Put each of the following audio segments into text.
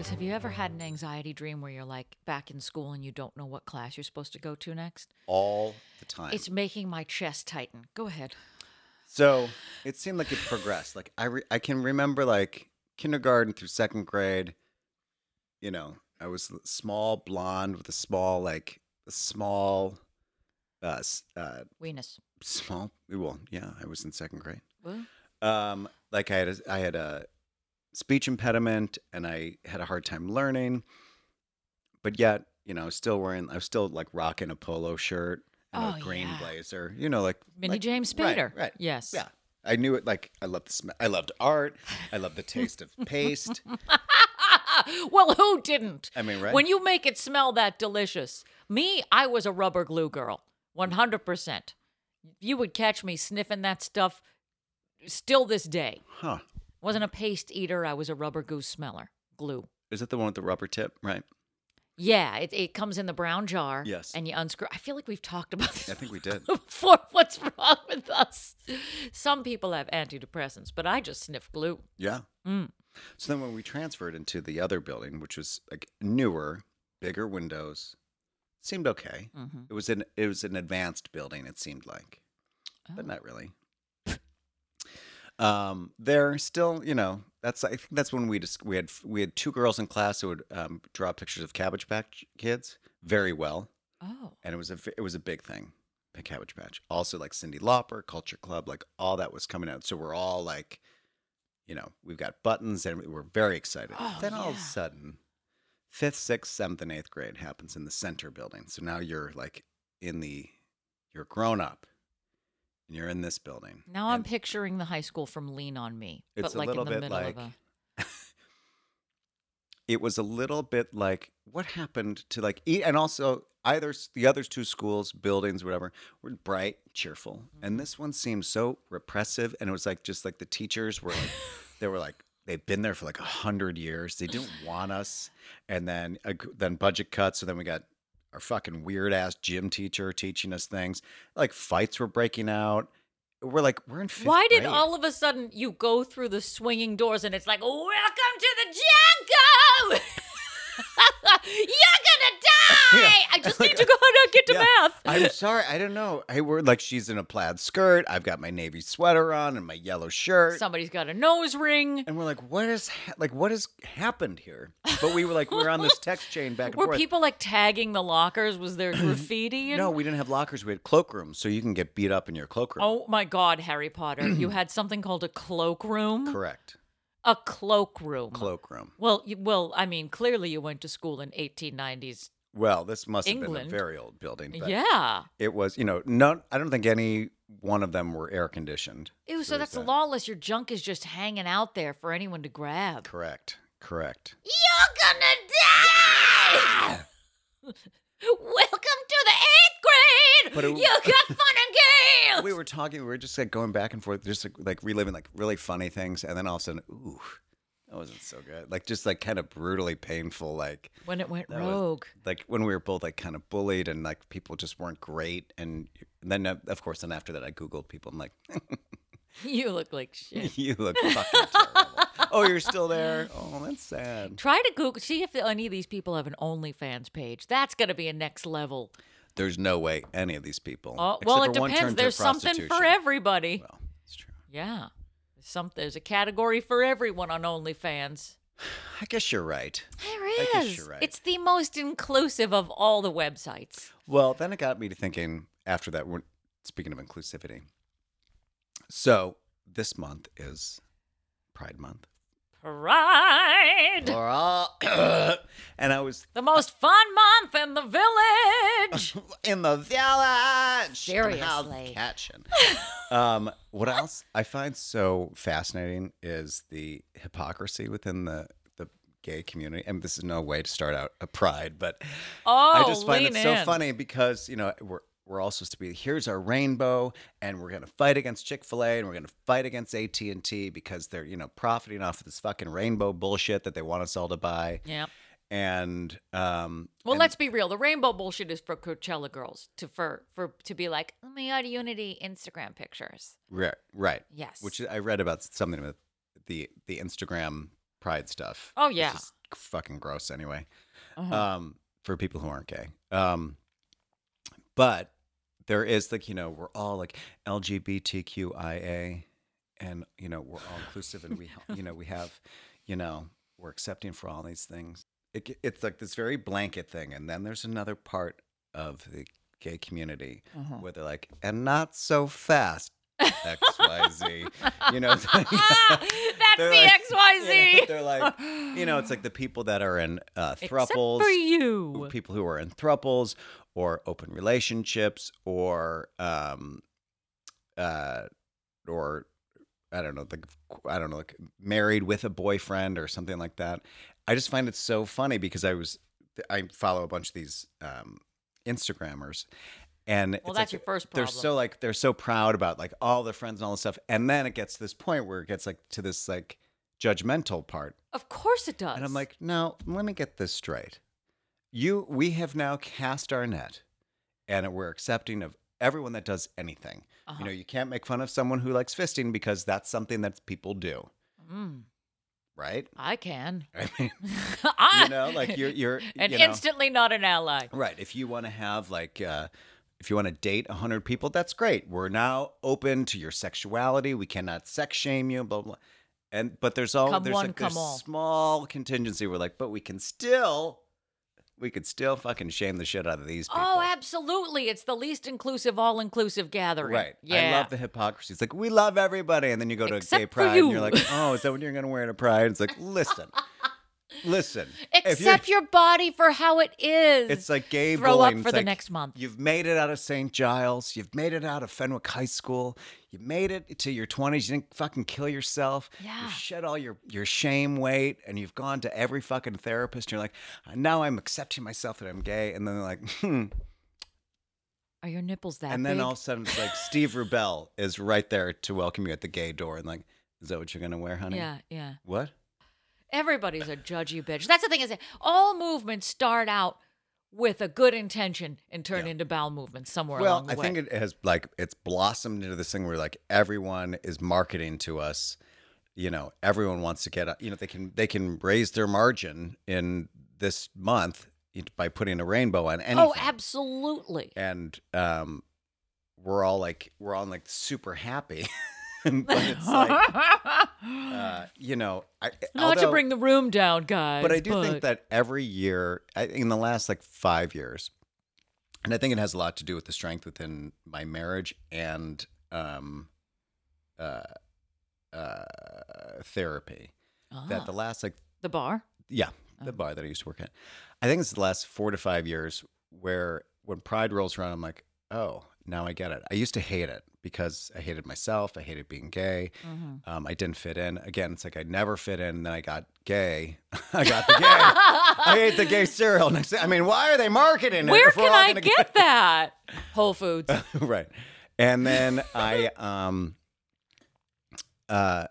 Because have you ever had an anxiety dream where you're like back in school and you don't know what class you're supposed to go to next? all the time. It's making my chest tighten. Go ahead. so it seemed like it progressed. Like I, re- I can remember like kindergarten through second grade. You know, I was small, blonde with a small, like a small, uh, uh, Weenus. small. Well, yeah, I was in second grade. Well, Um, like I had, a, I had a speech impediment, and I had a hard time learning. But yet, you know, still wearing, I was still like rocking a polo shirt and Oh, a green yeah. blazer. You know, like Minnie like- James right, Spader. right? Yes. Yeah, I knew it. Like I loved the smell. I loved art. I loved the taste of paste. well, who didn't? I mean, right? When you make it smell that delicious. Me, I was a rubber glue girl. 100%. You would catch me sniffing that stuff still this day. huh? Wasn't a paste eater, I was a rubber goose smeller. Glue. Is it the one with the rubber tip? Right. Yeah, it, it comes in the brown jar. Yes. And you unscrew. I feel like we've talked about this I think we did. before. What's wrong with us? Some people have antidepressants, but I just sniff glue. Yeah. Mm. So then when we transferred into the other building, which was like newer, bigger windows, seemed okay. Mhm. It was an it was an advanced building. It seemed like, but Oh. not really. Um, there still, you know, that's I think that's when we just we had we had two girls in class who would um, draw pictures of Cabbage Patch Kids very well, Oh. and it was a it was a big thing, Cabbage Patch. Also like Cyndi Lauper, Culture Club, like all that was coming out. So we're all like, you know, we've got buttons and we're very excited. Oh, then all of a sudden, fifth, sixth, seventh, and eighth grade happens in the center building. So now you're like in the, you're grown up, and you're in this building. Now I'm picturing the high school from Lean on Me, It's but like in the bit middle like- of a. It was a little bit like what happened to like, and also either the other two schools, buildings, whatever, were bright, cheerful, Mm-hmm. and this one seemed so repressive, and it was like just like the teachers were like, they were like. They've been there for like a hundred years. They didn't want us, and then uh, then budget cuts. So then we got our fucking weird ass gym teacher teaching us things. Like fights were breaking out. We're like, we're in fifth Why did grade. all of a sudden you go through the swinging doors and it's like, welcome to the Janko? You're gonna die! Yeah. I just Like, need to go and uh, get to Yeah. math. I'm sorry, I don't know. Hey, we're like she's in a plaid skirt. I've got my navy sweater on and my yellow shirt. Somebody's got a nose ring. and we're like, what is ha- like what has happened here? But we were like, we are on this text chain back and Were forth. people like tagging the lockers? Was there graffiti? And- no, we didn't have lockers. We had cloakrooms, so you can get beat up in your cloakroom. Oh my God, Harry Potter! you had something called a cloakroom. correct. A cloakroom. Cloakroom. Well, you, well, I mean, clearly you went to school in 1890s. Well, this must have been a very old building. But Yeah. It was, you know, no, I don't think any one of them were air conditioned. Ew, so was that's that. lawless. Your junk is just hanging out there for anyone to grab. Correct. Correct. You're gonna die! Welcome to the eighth grade! But it- you got fun and games! we were talking. We were just like going back and forth, just like, like reliving like really funny things, and then all of a sudden, ooh, that wasn't so good. Like just like kind of brutally painful. Like when it went that was- rogue. like when we were both like kind of bullied, and like people just weren't great. And then uh, of course, then after that, I googled people. I'm like, You look like shit. you look fucking terrible. oh, you're still there. Oh, that's sad. Try to Google, see if any of these people have an OnlyFans page. That's gonna be a next level. There's no way any of these people. Oh, well, it depends. There's something for everybody. Well, it's true. Yeah. There's some there's a category for everyone on OnlyFans. I guess you're right. There I guess you're right. It's the most inclusive of all the websites. Well, then it got me to thinking after that, we're, speaking of inclusivity. So this month is Pride Month. Pride. For and I was The most fun month in the village. in the village. Seriously. catching. um, what else I find so fascinating is the hypocrisy within the the gay community, and this is no way to start out a pride, but Oh, I just find it lean so in. funny because you know we're we're all supposed to be here's our rainbow, and we're gonna fight against Chick Fil A, and we're gonna fight against AT and T because they're you know profiting off of this fucking rainbow bullshit that they want us all to buy, Yeah. and um, Well, and- let's be real. The rainbow bullshit is for Coachella girls to for for to be like, oh my god, Unity Instagram pictures. right, right, Yes. which I read about something with the the Instagram pride stuff. Oh, which yeah. is fucking gross anyway. Uh-huh. um, for people who aren't gay. Um, but there is like you know we're all like LGBTQIA, and you know we're all inclusive, and we you know we have you know we're accepting for all these things. It, it's like this very blanket thing, and then there's another part of the gay community Uh-huh. where they're like, and not so fast. X Y Z, you know. That's the like- XYZ. you know, they're like, you know, it's like the people that are in uh, Except thruples, for you. people who are in thruples or open relationships or um uh or I don't know, the I don't know, like married with a boyfriend or something like that. I just find it so funny because I was I follow a bunch of these um Instagrammers and Well, it's that's like your first Problem. They're so like they're so proud about like all their friends and all this stuff, and then it gets to this point where it gets like to this like judgmental part, Of course it does. and I'm like, no, let me get this straight. You, we have now cast our net, and we're accepting of everyone that does anything. Uh-huh. You know, you can't make fun of someone who likes fisting because that's something that people do, Mm, right? I can. I mean, you know, like you're you're and you know, instantly not an ally. Right. If you want to have like, uh, if you want to date a hundred people, that's great. We're now open to your sexuality. We cannot sex shame you. Blah blah. And but there's all Come there's one, like come all. small contingency. We're like, but we can still, we could still fucking shame the shit out of these oh, people. Oh, absolutely. It's the least inclusive, all inclusive gathering. Right. Yeah. I love the hypocrisy. It's like we love everybody, and then you go to a gay Except pride, and you're like, oh, is that what you're gonna wear at a pride? It's like, listen, listen. Accept your body for how it is. It's like gay Throw bullying. up for It's the like, next month. You've made it out of St. Giles. You've made it out of Fenwick High School. You made it to your 20s. You didn't fucking kill yourself. Yeah. You shed all your, your shame weight and you've gone to every fucking therapist. And you're like, now I'm accepting myself that I'm gay. And then they're like, hmm. Are your nipples that And then big? all of a sudden it's like Steve Rubell is right there to welcome you at the gay door. And like, is that what you're going to wear, honey? Yeah, yeah. What? Everybody's a judgy bitch. That's the thing is all movements start out with a good intention and turn Yeah. into bowel movements somewhere Well, along the I way. think it has like it's blossomed into this thing where like everyone is marketing to us. You know, everyone wants to get. a- You know, they can they can raise their margin in this month by putting a rainbow on anything. oh, absolutely. And um, we're all like we're all like super happy, but it's like uh, you know, I, Not to bring the room down, guys. but I do think that every year, I, in the last like five years, and I think it has a lot to do with the strength within my marriage and um, uh, uh, therapy. That Ah, the last like the bar. yeah, the Oh. bar that I used to work at. I think it's the last four to five years where when Pride rolls around, I'm like, oh, now I get it. I used to hate it because I hated myself. I hated being gay. Mhm. Um, I didn't fit in. Again, it's like I never fit in. And then I got gay. I got the gay. I ate the gay cereal. Next, thing- I mean, why are they marketing it? Where can I gonna get that? Whole Foods. right. And then I um uh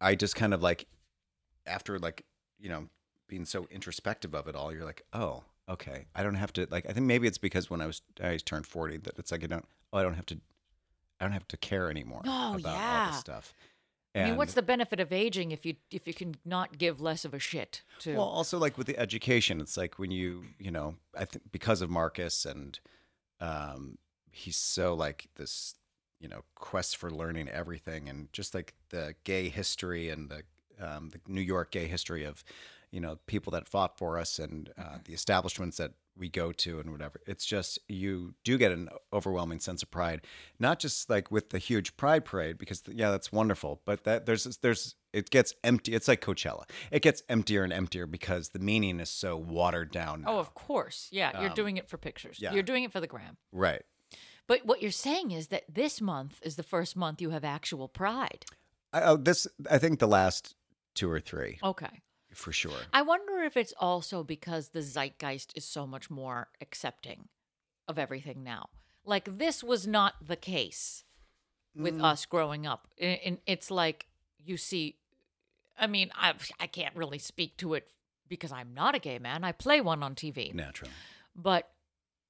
I just kind of like after like, you know, being so introspective of it all, you're like, oh, okay. I don't have to like I think maybe it's because when I was I turned 40 that it's like I don't oh I don't have to I don't have to care anymore Oh, about all this stuff. I mean, what's the benefit of aging if you if you can not give less of a shit to? Well, also like with the education, it's like when you, you know, I think because of Marcus and um he's so like this, you know, quest for learning everything and just like the gay history and the um the New York gay history of, you know, people that fought for us and uh, the establishments that we go to and whatever. It's just you do get an overwhelming sense of pride, not just like with the huge pride parade because yeah, that's wonderful, but that there's there's it gets empty. It's like Coachella. It gets emptier and emptier because the meaning is so watered down. Now. oh, of course. Yeah, you're Um, doing it for pictures. yeah. You're doing it for the gram. right. But what you're saying is that this month is the first month you have actual pride. I, oh, this I think the last two or three Okay. For sure. I wonder if it's also because the zeitgeist is so much more accepting of everything now. Like this was not the case with mm. us growing up. And it's like you see I mean, I I can't really speak to it because I'm not a gay man. I play one on TV. Naturally. But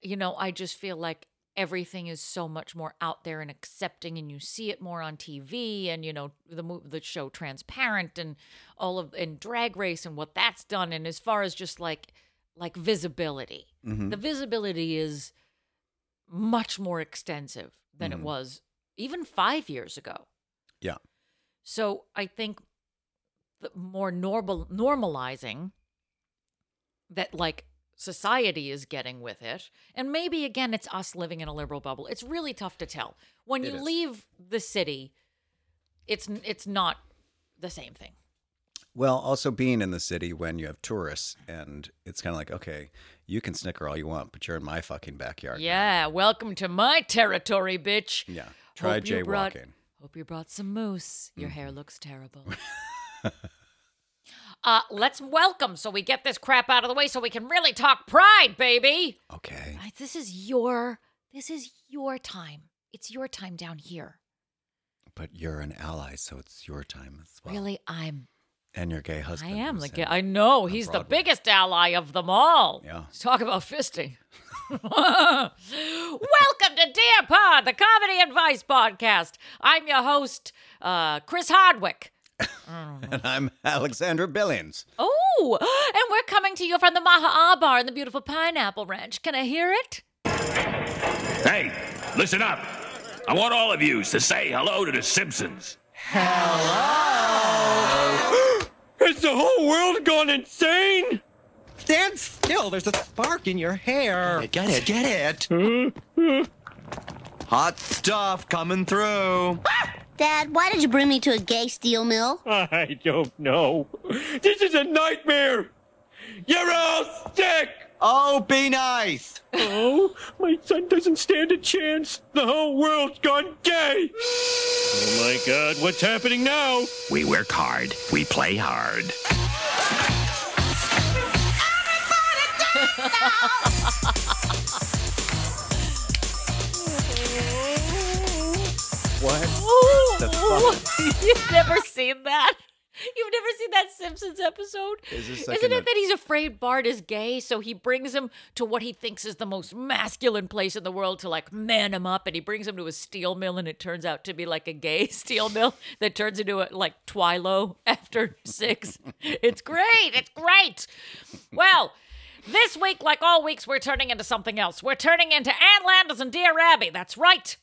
you know, I just feel like everything is so much more out there and accepting and you see it more on TV and you know the the show Transparent and all of and Drag Race and what that's done and as far as just like like visibility. Mhm. The visibility is much more extensive than it Mhm. was even 5 years ago. Yeah. So I think the more normal normalizing that like society is getting with it, and maybe again it's us living in a liberal bubble. It's really tough to tell. When you leave the city, it's it's not the same thing. Well, also being in the city when you have tourists, and it's kind of like, okay, you can snicker all you want, but you're in my fucking backyard. now. Yeah, welcome to my territory, bitch. Yeah. Try Hope you brought- jaywalking. Hope you brought some moose. Your hair Mm-hmm. looks terrible. uh, let's welcome so we get this crap out of the way so we can really talk pride, baby. Okay. This is your this is your time. It's your time down here. But you're an ally, so it's your time as well. Really, I'm And your gay husband. I am like in- I know he's the biggest ally of them all. Yeah. Let's talk about fisting. Welcome to Dear Pod, the comedy advice podcast. I'm your host, uh, Chris Hardwick. And I'm Alexandra Billings. Oh, and we're coming to you from the Maha'a Bar in the beautiful Pineapple Ranch. Can I hear it? Hey, listen up. I want all of you to say hello to the Simpsons. Hello! Has the whole world gone insane? Stand still. There's a spark in your hair. Get it, get it. Hot stuff coming through. Ah! Dad, why did you bring me to a gay steel mill? I don't know. This is a nightmare. You're all sick. Oh, be nice. Oh, my son doesn't stand a chance. The whole world's gone gay. Oh my god, what's happening now? We work hard. We play hard. What? The fuck? You've never seen that? You've never seen that Simpsons episode? Is Isn't it that he's afraid Bart is gay, so he brings him to what he thinks is the most masculine place in the world to like man him up, and he brings him to a steel mill, and it turns out to be like a gay steel mill that turns into a like Twilo after six. it's great. It's great. Well. This week, like all weeks, we're turning into something else. We're turning into Ann Landers and Dear Abby. That's right.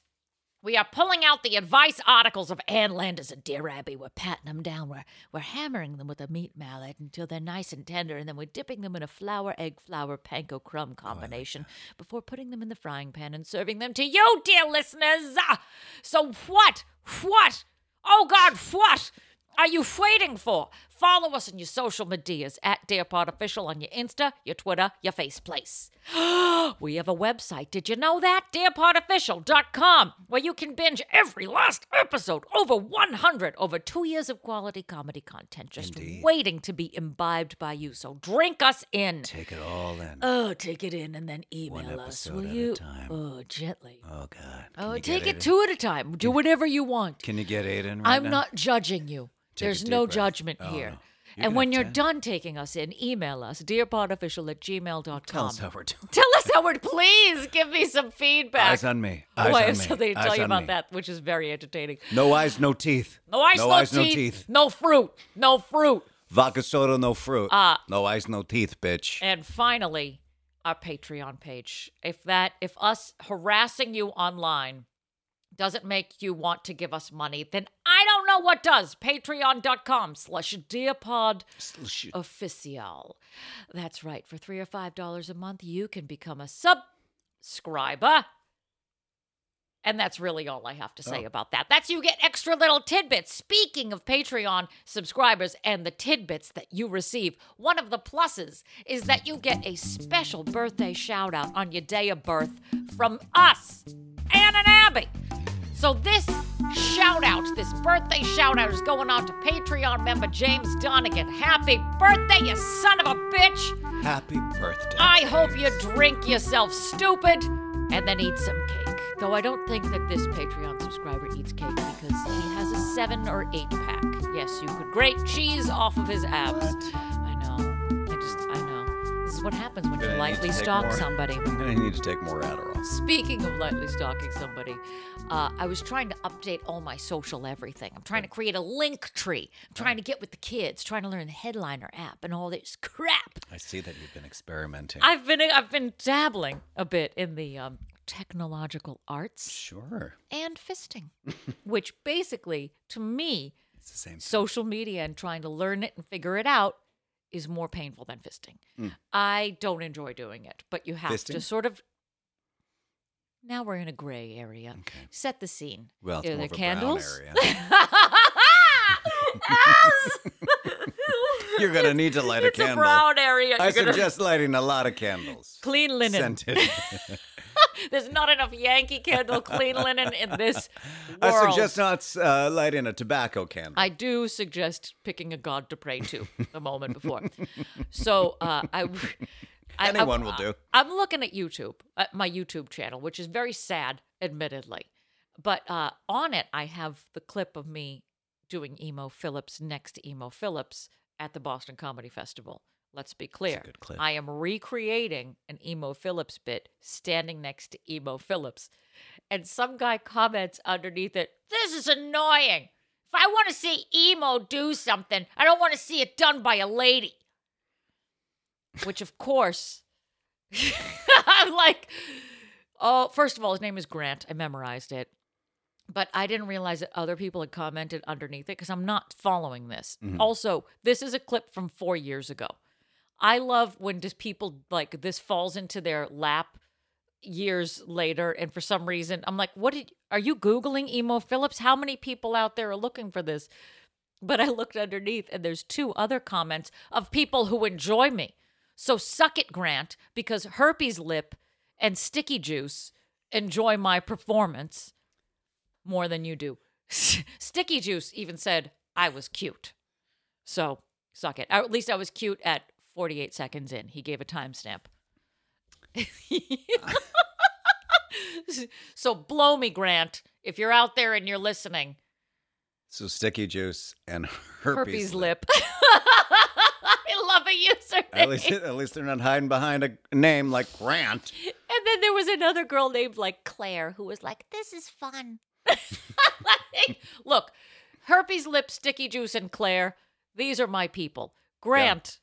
We are pulling out the advice articles of Ann Landers and Dear Abby. We're patting them down. We're, we're hammering them with a meat mallet until they're nice and tender, and then we're dipping them in a flour, egg, flour, panko crumb oh, combination before putting them in the frying pan and serving them to you, dear listeners. So, what? What? Oh, God, what? Are you waiting for? Follow us on your social medias at Dear DearPod Official on your Insta, your Twitter, your Faceplace. we have a website. Did you know that? DearPodOfficial.com, where you can binge every last episode. Over 100, over two years of quality comedy content just Indeed. waiting to be imbibed by you. So drink us in. Take it all in. Oh, take it in and then email One us, will at a you? time. Oh, gently. oh God. Oh, can Oh, take it two at a time. Do whatever you want. Can you get eight in right I'm now? not judging you. Take There's no breath. judgment Oh, here. no. You And when you're 10. done taking us in, email us, dearpodofficial at gmail.com. Tell us how we're doing. Tell us how we're, please give me some feedback. Eyes on me. Oh, Eyes I on have me. something to Eyes tell you about me. that, which is very entertaining. No eyes, no teeth. No eyes, no, no, eyes, teeth, no teeth. no fruit, no fruit. Vodka soda, no fruit. Ah. no eyes, no teeth, bitch. And finally, our Patreon page. If that, if us harassing you online doesn't make you want to give us money, then I don't know what does. Patreon.com slash dearpod official. That's right. For three or five dollars a month, you can become a subscriber. And that's really all I have to say Oh. about that. That's you get extra little tidbits. Speaking of Patreon subscribers and the tidbits that you receive, one of the pluses is that you get a special birthday shout out on your day of birth from us, Ann and Abby. So this shout out, this birthday shout out is going out to Patreon member James Donegan. Happy birthday, you son of a bitch! Happy birthday. I hope you drink yourself stupid and then eat some cake. Though I don't think that this Patreon subscriber eats cake because he has a seven or eight pack. Yes, you could grate cheese off of his abs. What? I know. I just, I know. This is what happens when you lightly stalk more- somebody. I'm gonna need to take more Adderall. Speaking of lightly stalking somebody, uh, I was trying to update all my social everything. I'm trying to create a Linktree. I'm trying to get with the kids, trying to learn the Headliner app and all this crap. I see that you've been experimenting. I've been I've been dabbling a bit in the um, technological arts sure. and fisting, which basically, to me, It's the same. social media and trying to learn it and figure it out is more painful than fisting. I don't enjoy doing it, but you have to sort of. Now we're in a gray area. Okay. Set the scene. Well, it's Are there a candles? You're gonna need to light it's a a candle. brown area. I You're gonna- suggest lighting a lot of candles. clean linen. Scented. There's not enough Yankee Candle clean linen in this world. I suggest not uh, lighting a tobacco candle. I do suggest picking a god to pray to a moment before. So uh, I, Anyone I- will do. I'm looking at YouTube, at my YouTube channel, which is very sad, admittedly. But uh, on it, I have the clip of me doing Emo Philips next to Emo Philips at the Boston Comedy Festival. Let's be clear. good clip. I am recreating an Emo Philips bit standing next to Emo Philips. And some guy comments underneath it, This is annoying. If I want to see Emo do something, I don't want to see it done by a lady. Which, of course, I'm like, oh, first of all, his name is Grant. I memorized it. But I didn't realize that other people had commented underneath it because I'm not following this. Mm-hmm. Also, this is a clip from four years ago. I love when just people like this falls into their lap years later, and for some reason, I'm like, "What did? Are you googling emo Philips? How many people out there are looking for this?" But I looked underneath, and there's two other comments of people who enjoy me. So suck it, Grant, because herpes lip and sticky juice enjoy my performance more than you do. sticky juice even said I was cute. So suck it. Or at least I was cute at 48 seconds in. He gave a timestamp. so blow me, Grant. If you're out there and you're listening, so sticky juice and herpes, herpes lip. I love a username. At least, at least they're not hiding behind a name like Grant. And then there was another girl named like Claire who was like, "This is fun." Like, Look, herpes lip, sticky juice, and Claire. These are my people. Grant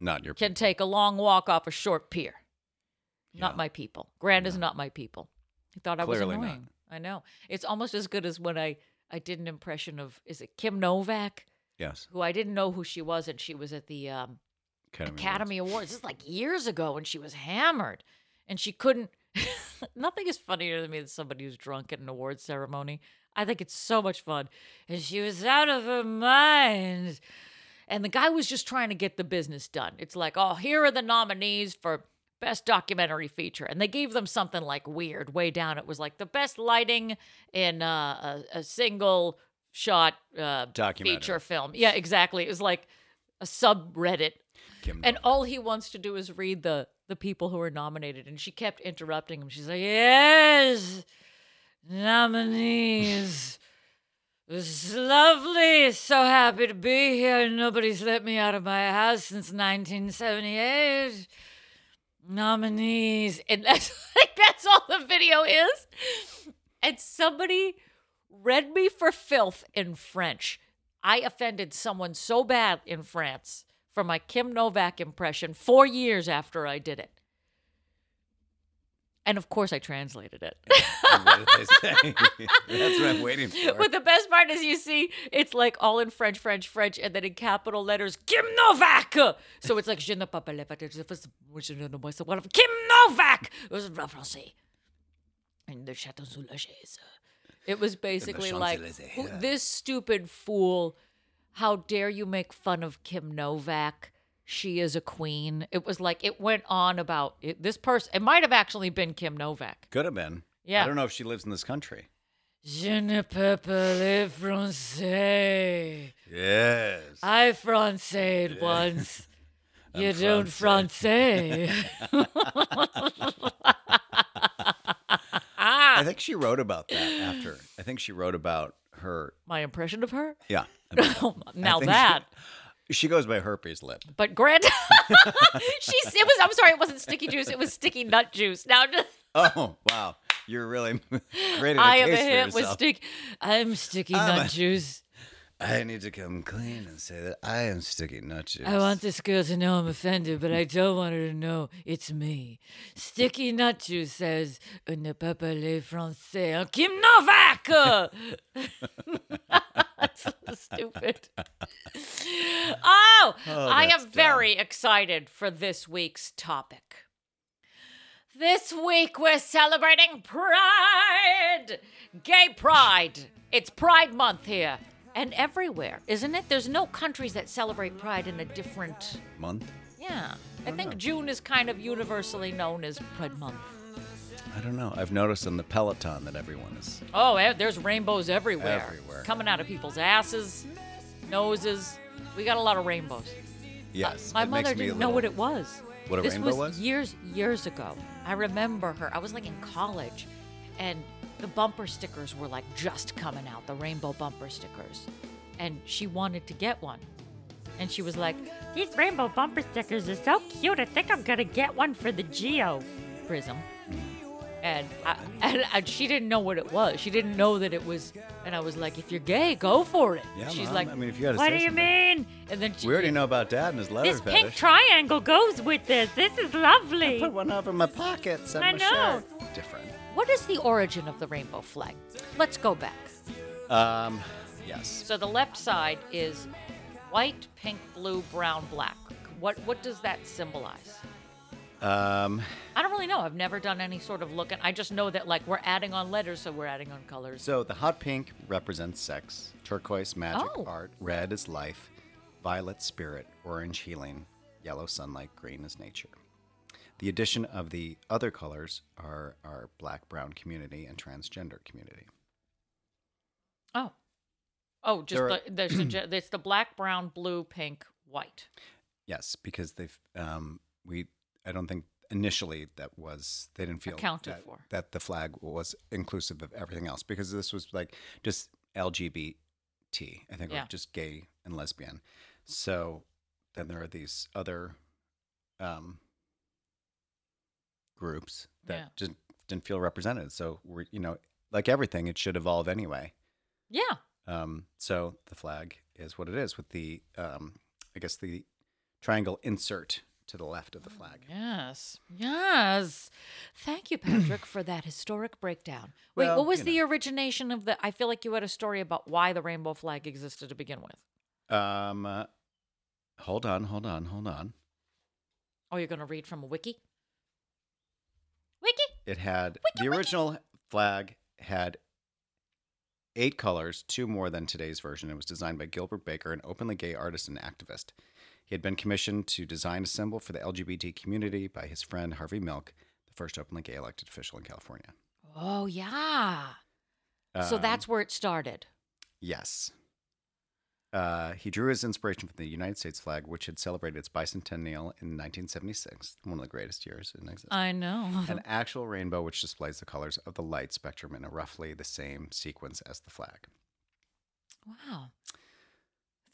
Not your. can take a long walk off a short pier. Not Yeah. my people. Grant is not my people. He thought I was Clearly not. annoying. I know. It's almost as good as when I I did an impression of is it Kim Novak, Yes. who I didn't know who she was, and she was at the um, Academy. Academy Awards. This is like years ago, and she was hammered, and she couldn't. Nothing is funnier than me than somebody who's drunk at an awards ceremony. I think it's so much fun, and she was out of her mind. And the guy was just trying to get the business done. It's like, oh, here are the nominees for best documentary feature, and they gave them something like weird way down. It was like the best lighting in uh, a, a single shot uh, Documentary. feature film. Yeah, exactly. It was like a subreddit. And all he wants to do is read the the people who are nominated. And she kept interrupting him. She's like yes nominees. This is lovely. So happy to be here. Nobody's let me out of my house since 1978 nominees. And that's like that's all the video is. And somebody read me for filth in french i offended someone so bad in france for my Kim Novak impression four years after I did it. And of course, I translated it. what did they say? That's what I'm waiting for. but the best part is you see it's like all in French, French, French, and then in capital letters, Kim Novak. So it's like, Je ne peux pas je ne sais pas, whatever. Kim Novak. It was français. And the Chateau sous la chaise. It was basically like, who- yeah. this stupid fool, how dare you make fun of Kim Novak? She is a queen. It was like, it went on about it, this person. It might have actually been Kim Novak. Could have been. Yeah. I don't know if she lives in this country. Je ne peux parler français. Yes. I francais once. You don't francais. I think she wrote about that after. I think she wrote about her. My impression of her? Yeah. now think she- that. She goes by herpes lip. But Grant, she's it was. I'm sorry, it wasn't sticky juice. It was sticky nut juice. Now Oh wow, you're really great at I have a hit with sticky. I'm sticky I'm nut a- juice. I need to come clean and say that I am sticky nut juice. I want this girl to know I'm offended, but I don't want her to know it's me. Sticky Nut Juice says, ne pas parler français. Kim Novak! That's so stupid. Oh, oh I that's am very excited for this week's topic. This week we're celebrating Pride! Gay Pride! It's Pride Month here. And everywhere, isn't it? There's no countries that celebrate Pride in a different. month. Yeah. I think June is kind of universally known as Pride Month. I don't know. I've noticed on the Peloton that everyone is. Oh, there's rainbows everywhere. Everywhere. Coming out of people's asses, noses. We got a lot of rainbows. Yes. My it mother didn't know what it was. What a this rainbow was, was? years years ago. I remember her. I was like in college, and the bumper stickers were like just coming out, the rainbow bumper stickers, and she wanted to get one, and she was like, "These rainbow bumper stickers are so cute. I think I'm gonna get one for the Geo Prizm." And, I, and and she didn't know what it was. She didn't know that it was. And I was like, "If you're gay, go for it." Yeah, She's Mom, like, I mean, if you had to "What say do you something." mean?" And then she, We already know about Dad and his leather this fetish. pink triangle goes with this. This is lovely. Put one up in my pocket. Send I my know. shirt. Different. What is the origin of the rainbow flag? Let's go back. Um, yes. So the left side is white, pink, blue, brown, black. What what does that symbolize? Um, I don't really know. I've never done any sort of looking. I just know that like we're adding on letters, so we're adding on colors. so the hot pink represents sex, turquoise magic, Oh. art, red is life, violet spirit, orange healing, yellow sunlight, green is nature. The addition of the other colors are our black, brown community and transgender community. Oh, oh, just There the, are- the it's the black, brown, blue, pink, white. Yes, because they've um, we I don't think initially that was they didn't feel Accounted that, for. that the flag was inclusive of everything else because this was like just LGBT, I think, Yeah. just gay and lesbian. So then there are these other um, groups that Yeah. just didn't feel represented. So we're you know like everything, it should evolve anyway. Yeah. Um, so the flag is what it is with the, um, I guess the triangle insert to the left of the flag. Yes. Yes. Thank you, Patrick, for that historic breakdown. Wait, Well, what was the origination of the? I feel like you had a story about why the rainbow flag existed to begin with. Um, uh, hold on, hold on, hold on. Oh, you're going to read from a wiki? It had the original flag had eight colors, two more than today's version. It was designed by Gilbert Baker, an openly gay artist and activist. He had been commissioned to design a symbol for the LGBT community by his friend Harvey Milk, the first openly gay elected official in California. Oh, yeah. so Um, that's where it started. Yes. Uh, he drew his inspiration from the United States flag, which had celebrated its bicentennial in 1976, one of the greatest years in existence. I know. An actual rainbow which displays the colors of the light spectrum in a roughly the same sequence as the flag. Wow.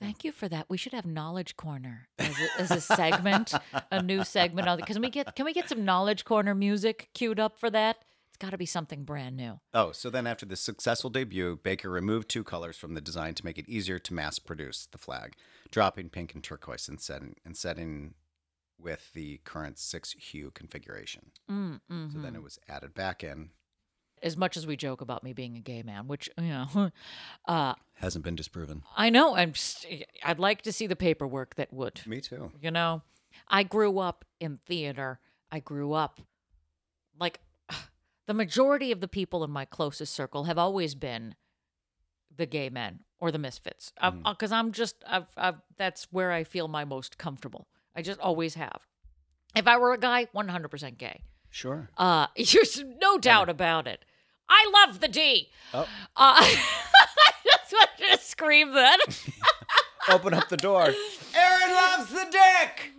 Thank you for that. We should have knowledge corner as a, as a segment, a new segment. on Can we get can we get some knowledge corner music queued up for that? It's got to be something brand new. Oh, so then after the successful debut, Baker removed two colors from the design to make it easier to mass produce the flag, dropping pink and turquoise and setting, and setting with the current six hue configuration. Mm, So then it was added back in. As much as we joke about me being a gay man, which you know, uh, Hasn't been disproven. I know. I'm. St- I'd like to see the paperwork that would. Me too. You know, I grew up in theater. I grew up like the majority of the people in my closest circle have always been the gay men or the misfits. Because I'm just, I've, I've, that's where I feel my most comfortable. I just always have. If I were a guy, 100% gay. Sure. Uh, there's no doubt about it. I love the D. Oh. Uh, I just wanted to scream that. Open up the door. Aaron loves the dick.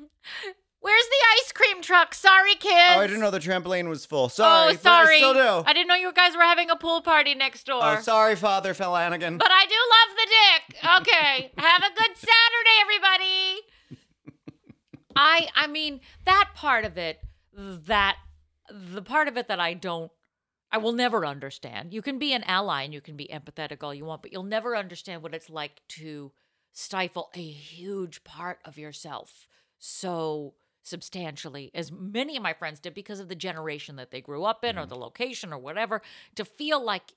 Where's the ice cream truck? Sorry, kids. Oh, I didn't know the trampoline was full. Sorry. oh, sorry. I still do. I didn't know you guys were having a pool party next door. oh, sorry, Father Flanagan. But I do love the dick. Okay. Have a good Saturday, everybody. I I mean, that part of it, that the part of it that I don't I will never understand. You can be an ally and you can be empathetic all you want, but you'll never understand what it's like to stifle a huge part of yourself so substantially as many of my friends did because of the generation that they grew up in or the location or whatever to feel like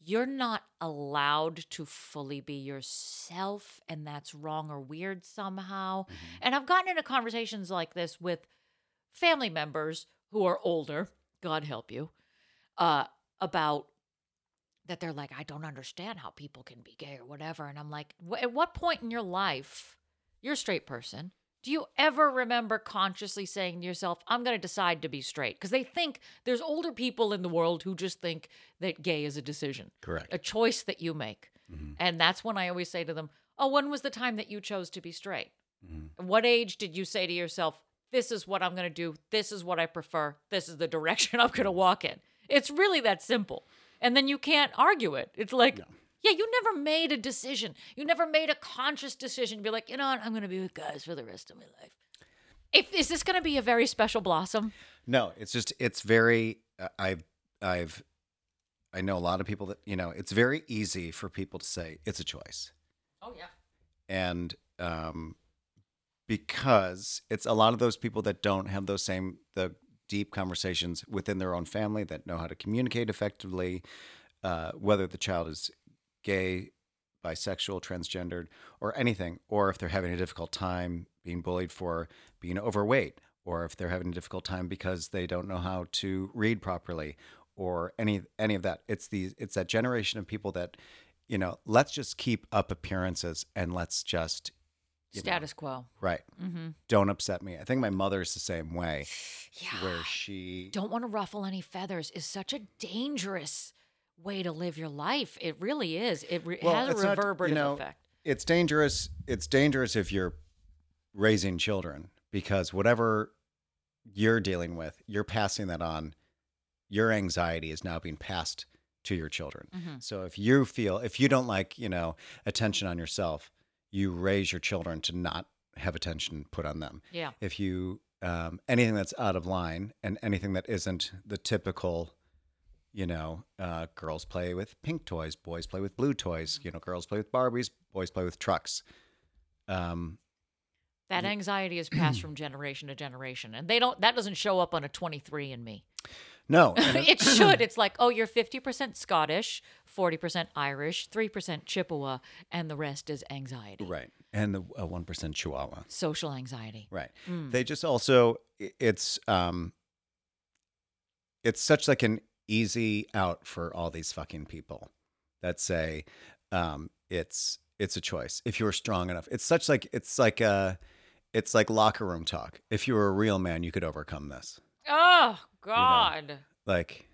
you're not allowed to fully be yourself and that's wrong or weird somehow. And I've gotten into conversations like this with family members who are older, God help you, uh, about that they're like, I don't understand how people can be gay or whatever. And I'm like, at what point in your life, you're a straight person, do you ever remember consciously saying to yourself, I'm going to decide to be straight? Because they think there's older people in the world who just think that gay is a decision, Correct. a choice that you make. Mm-hmm. And that's when I always say to them, Oh, when was the time that you chose to be straight? Mm-hmm. What age did you say to yourself, This is what I'm going to do. This is what I prefer. This is the direction I'm going to walk in? It's really that simple. And then you can't argue it. It's like, yeah, you never made a decision. You never made a conscious decision to be like, you know what, I'm going to be with guys for the rest of my life. If is this going to be a very special blossom? No, it's just it's very. Uh, I've I've I know a lot of people that you know. It's very easy for people to say it's a choice, Oh yeah. and um, because it's a lot of those people that don't have those same the deep conversations within their own family that know how to communicate effectively, uh, whether the child is gay, bisexual, transgendered, or anything, or if they're having a difficult time being bullied for being overweight, or if they're having a difficult time because they don't know how to read properly, or any any of that. It's the it's that generation of people that, you know, let's just keep up appearances and let's just you know, Status quo. right. Mm-hmm. Don't upset me. I think my mother's the same way, Yeah. where she Don't want to ruffle any feathers is such a dangerous way to live your life. It really is. It re- Well, has a it's not- you know, effect. it's dangerous it's dangerous if you're raising children because whatever you're dealing with you're passing that on your anxiety is now being passed to your children Mm-hmm. so if you feel if you don't like you know attention on yourself you raise your children to not have attention put on them Yeah. if you um, anything that's out of line and anything that isn't the typical you know uh, girls play with pink toys boys play with blue toys you know girls play with barbies boys play with trucks um, That anxiety is passed from generation to generation, and they don't. That doesn't show up on a twenty-three in me. no and it- should. It's like, oh, you're fifty percent Scottish, forty percent Irish, three percent Chippewa, and the rest is anxiety, right and the uh, 1% chihuahua social anxiety. right they just also it's um it's such like an easy out for all these fucking people that say um it's it's a choice if you're strong enough. It's such like it's like a it's like locker room talk. If you were a real man you could overcome this. Oh God. like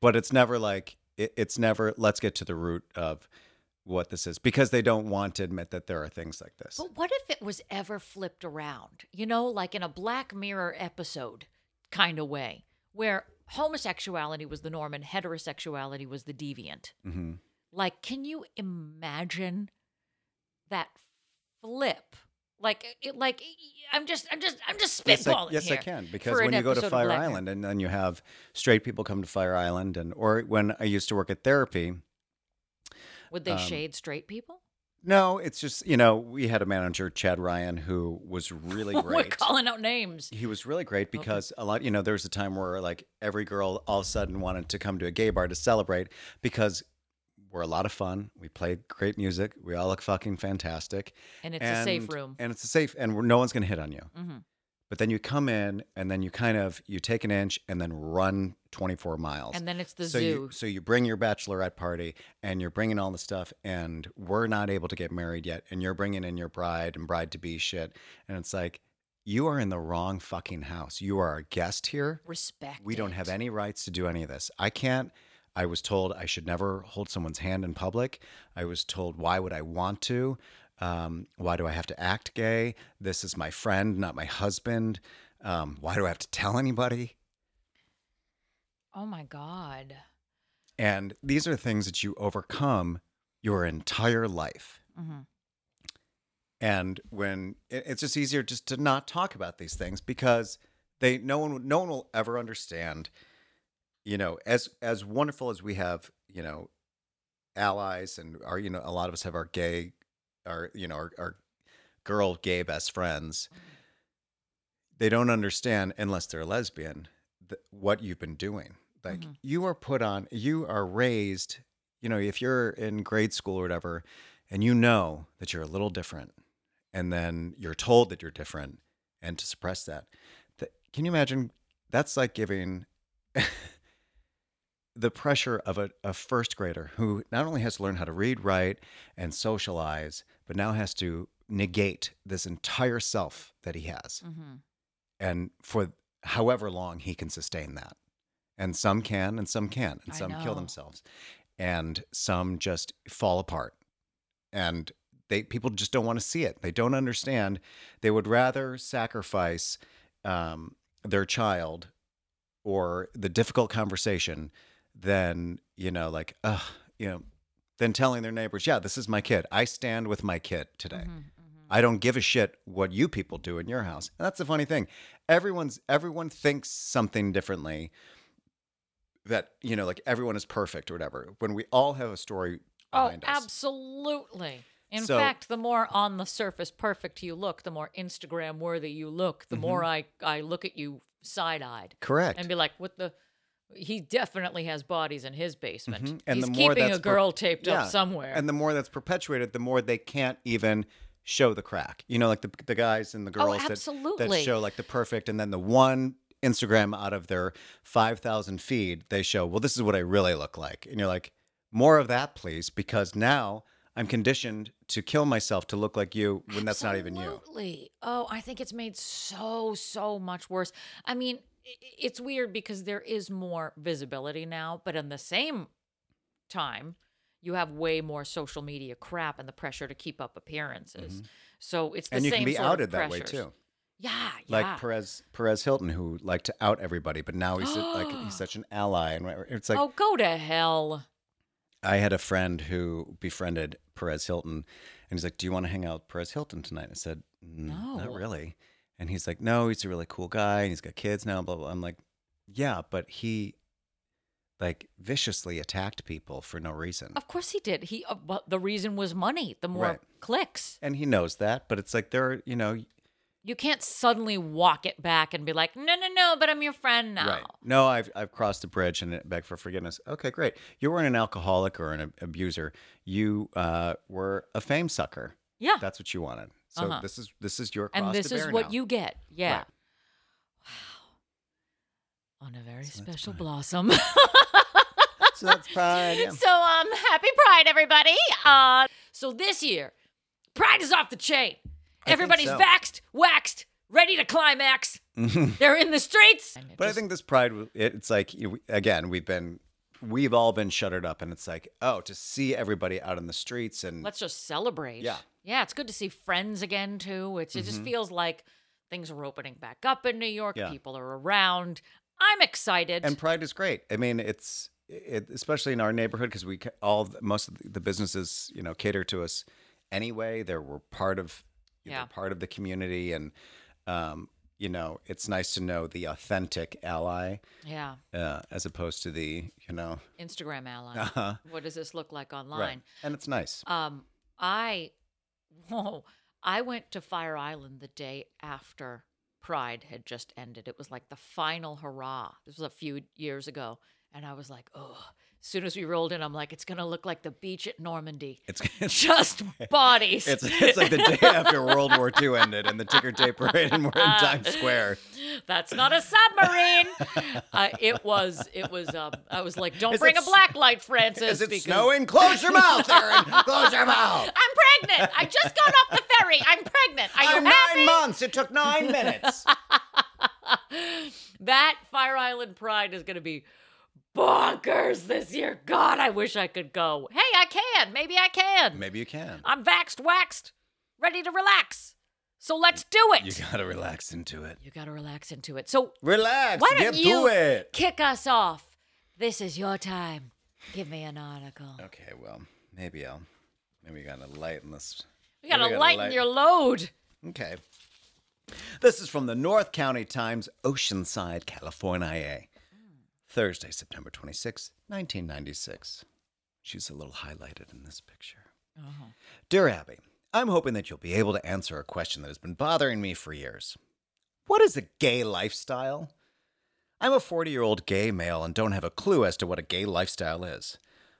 but it's never like it, it's never let's get to the root of what this is because they don't want to admit that there are things like this. But what if it was ever flipped around? You know, like in a Black Mirror episode kind of way, where homosexuality was the norm and heterosexuality was the deviant. hmm Like, can you imagine that flip? Like, it, like I'm just, I'm just, I'm just Yes, I, spitballing yes I can because when you go to Fire Island and then you have straight people come to Fire Island and or when I used to work at therapy, would they um, shade straight people? No, it's just you know we had a manager Chad Ryan who was really great. We're calling out names. He was really great because a lot, you know, there was a time where like every girl all of a sudden wanted to come to a gay bar to celebrate because we're a lot of fun. We play great music. We all look fucking fantastic. And it's a safe room. And it's a safe, and we're, no one's going to hit on you. Mhm. But then you come in and then you kind of, you take an inch and then run 24 miles. And then it's the so zoo. You, so you bring your bachelorette party and you're bringing all the stuff and we're not able to get married yet. And you're bringing in your bride and bride to be shit. And it's like, you are in the wrong fucking house. You are a guest here. Respect. We don't it. have any rights to do any of this. I can't. I was told I should never hold someone's hand in public. I was told, why would I want to? Um, why do I have to act gay? This is my friend, not my husband. Um, why do I have to tell anybody? Oh my God. And these are things that you overcome your entire life. Mhm. And when it's just easier just to not talk about these things because they no one no one will ever understand. You know, as as wonderful as we have, you know, allies and our you know a lot of us have our gay, our you know our, our girl gay best friends. Mm-hmm. They don't understand unless they're lesbian th- what you've been doing. Like mm-hmm. you are put on, you are raised. You know, if you're in grade school or whatever, and you know that you're a little different, and then you're told that you're different, and to suppress that, th- can you imagine? That's like giving the pressure of a, a first grader who not only has to learn how to read, write, and socialize, but now has to negate this entire self that he has. Mm-hmm. And for however long he can sustain that. And some can and some can't. And some kill themselves. And some just fall apart. And they people just don't want to see it. They don't understand. They would rather sacrifice um, their child or the difficult conversation than you know like uh you know than telling their neighbors yeah this is my kid i stand with my kid today i don't give a shit what you people do in your house and that's the funny thing everyone's everyone thinks something differently that you know like everyone is perfect or whatever when we all have a story Oh, us absolutely. In So- fact, the more on the surface perfect you look, the more Instagram worthy you look, the more I, I look at you side eyed. Mm-hmm. Correct. And be like, what the. He definitely has bodies in his basement. Mhm. And He's the more keeping that's a per- girl taped Yeah. up somewhere. And the more that's perpetuated, the more they can't even show the crack. You know, like the the guys and the girls that, that Oh, show like the perfect, and then the one Instagram out of their five thousand feed, they show, well, this is what I really look like, and you're like, more of that, please, because now I'm conditioned to kill myself to look like you when that's not even you. Absolutely. Oh, I think it's made so so much worse. I mean, it's weird because there is more visibility now, but in the same time, you have way more social media crap and the pressure to keep up appearances. So it's the Mm-hmm. and you same can be sort outed that way too. Yeah, yeah. Like. Perez Perez Hilton, who liked to out everybody, but now he's like he's such an ally, and it's like oh, go to hell. I had a friend who befriended Perez Hilton, and he's like, "Do you want to hang out with Perez Hilton tonight?" I said, "No, "Not really." And he's like, "No, he's a really cool guy, and he's got kids now." Blah blah. I'm like, "Yeah, but he like viciously attacked people for no reason, Of course he did. He uh, well, the reason was money. The more Right. clicks. and he knows that. But it's like there, are, you know, You can't suddenly walk it back and be like, "No, no, no, but I'm your friend now." right? No, I've I've crossed the bridge and beg for forgiveness. Okay, great. You weren't an alcoholic or an ab- abuser. You uh, were a fame sucker. Yeah. That's what you wanted. So Uh-huh. this is this is your and this is what now. you get. Yeah. Right. Wow. On a very So special blossom. So that's pride. Yeah. so um happy pride everybody. Uh so this year pride is off the chain. think Everybody's so. vaxxed, waxed, ready to climax. They're in the streets. But I think this pride, it's like you know, we- again, we've been, we've all been shuttered up, and it's like, oh, to see everybody out in the streets and let's just celebrate. Yeah. Mm-hmm. Yeah, it's good to see friends again too. It's, It just feels like things are opening back up in New York. Yeah. People are around. I'm excited. and pride is great. I mean, it's it, especially in our neighborhood because we ca- all most of the businesses, you know, cater to us anyway. They're we're part of, Yeah. they're part of the community, and um, you know, it's nice to know the authentic ally yeah. uh, as opposed to the, you know, Instagram ally. Uh-huh. What does this look like online? right, and it's nice. Um, I, whoa, I went to Fire Island the day after Pride had just ended. It was like the final hurrah. This was a few years ago, and I was like, oh, As soon as we rolled in, I'm like, it's gonna look like the beach at Normandy. It's it's, Just bodies. it's it's like the day after World War II ended and the ticker tape parade and we're in Times Square. That's not a submarine. uh, it was. It was. Um, I was like, don't Is bring a black light, Francis. Is it because- snowing? Close your mouth, Aaron. Close your mouth. I'm pregnant. I just got off the ferry. I'm pregnant. Are you I'm happy? nine months. It took nine minutes. That Fire Island Pride is going to be bonkers this year. God, I wish I could go. Hey, I can. Maybe I can. Maybe you can. I'm vaxxed, waxed, ready to relax. So let's do it. You gotta relax into it. You gotta relax into it. So Relax. why don't you it. kick us off? This is your time. Give me an article. Okay, well, maybe I'll. Maybe we gotta lighten this. We gotta gotta lighten light- your load. Okay. This is from the North County Times, Oceanside, California. Thursday, September 26, 1996. She's a little highlighted in this picture. Uh-huh. Dear Abby, I'm hoping that you'll be able to answer a question that has been bothering me for years. What is a gay lifestyle? I'm a 40 year old gay male and don't have a clue as to what a gay lifestyle is.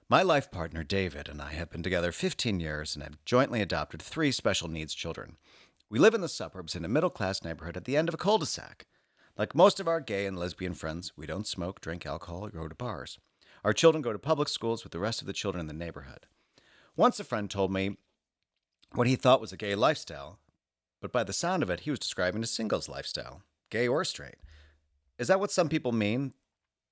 My life partner, David, and I have been together 15 years and have jointly adopted three special needs children. We live in the suburbs in a middle class neighborhood at the end of a cul de sac. Like most of our gay and lesbian friends, we don't smoke, drink alcohol, or go to bars. Our children go to public schools with the rest of the children in the neighborhood. Once a friend told me what he thought was a gay lifestyle, but by the sound of it, he was describing a singles lifestyle, gay or straight. Is that what some people mean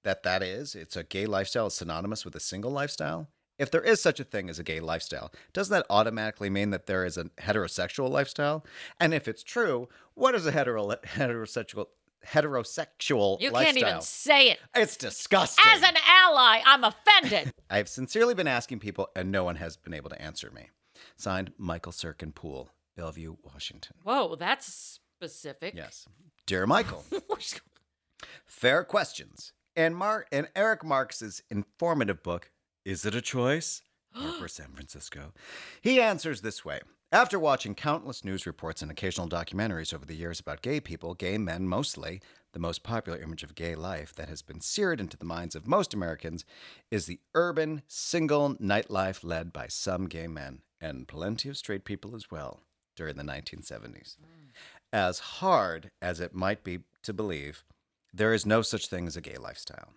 that that is? It's a gay lifestyle is synonymous with a single lifestyle? If there is such a thing as a gay lifestyle, doesn't that automatically mean that there is a heterosexual lifestyle? And if it's true, what is a hetero- heterosexual heterosexual You lifestyle? can't even say it. It's disgusting. As an ally, I'm offended. I have sincerely been asking people, and no one has been able to answer me. Signed, Michael Sirkin Poole, Bellevue, Washington. Whoa, that's specific. Yes. Dear Michael, fair questions. And Mar- in Eric Marcus's informative book, Is It a Choice? Harper, San Francisco. He answers this way. After watching countless news reports and occasional documentaries over the years about gay people, gay men mostly, the most popular image of gay life that has been seared into the minds of most Americans is the urban, single nightlife led by some gay men and plenty of straight people as well during the 1970s. As hard as it might be to believe, there is no such thing as a gay lifestyle.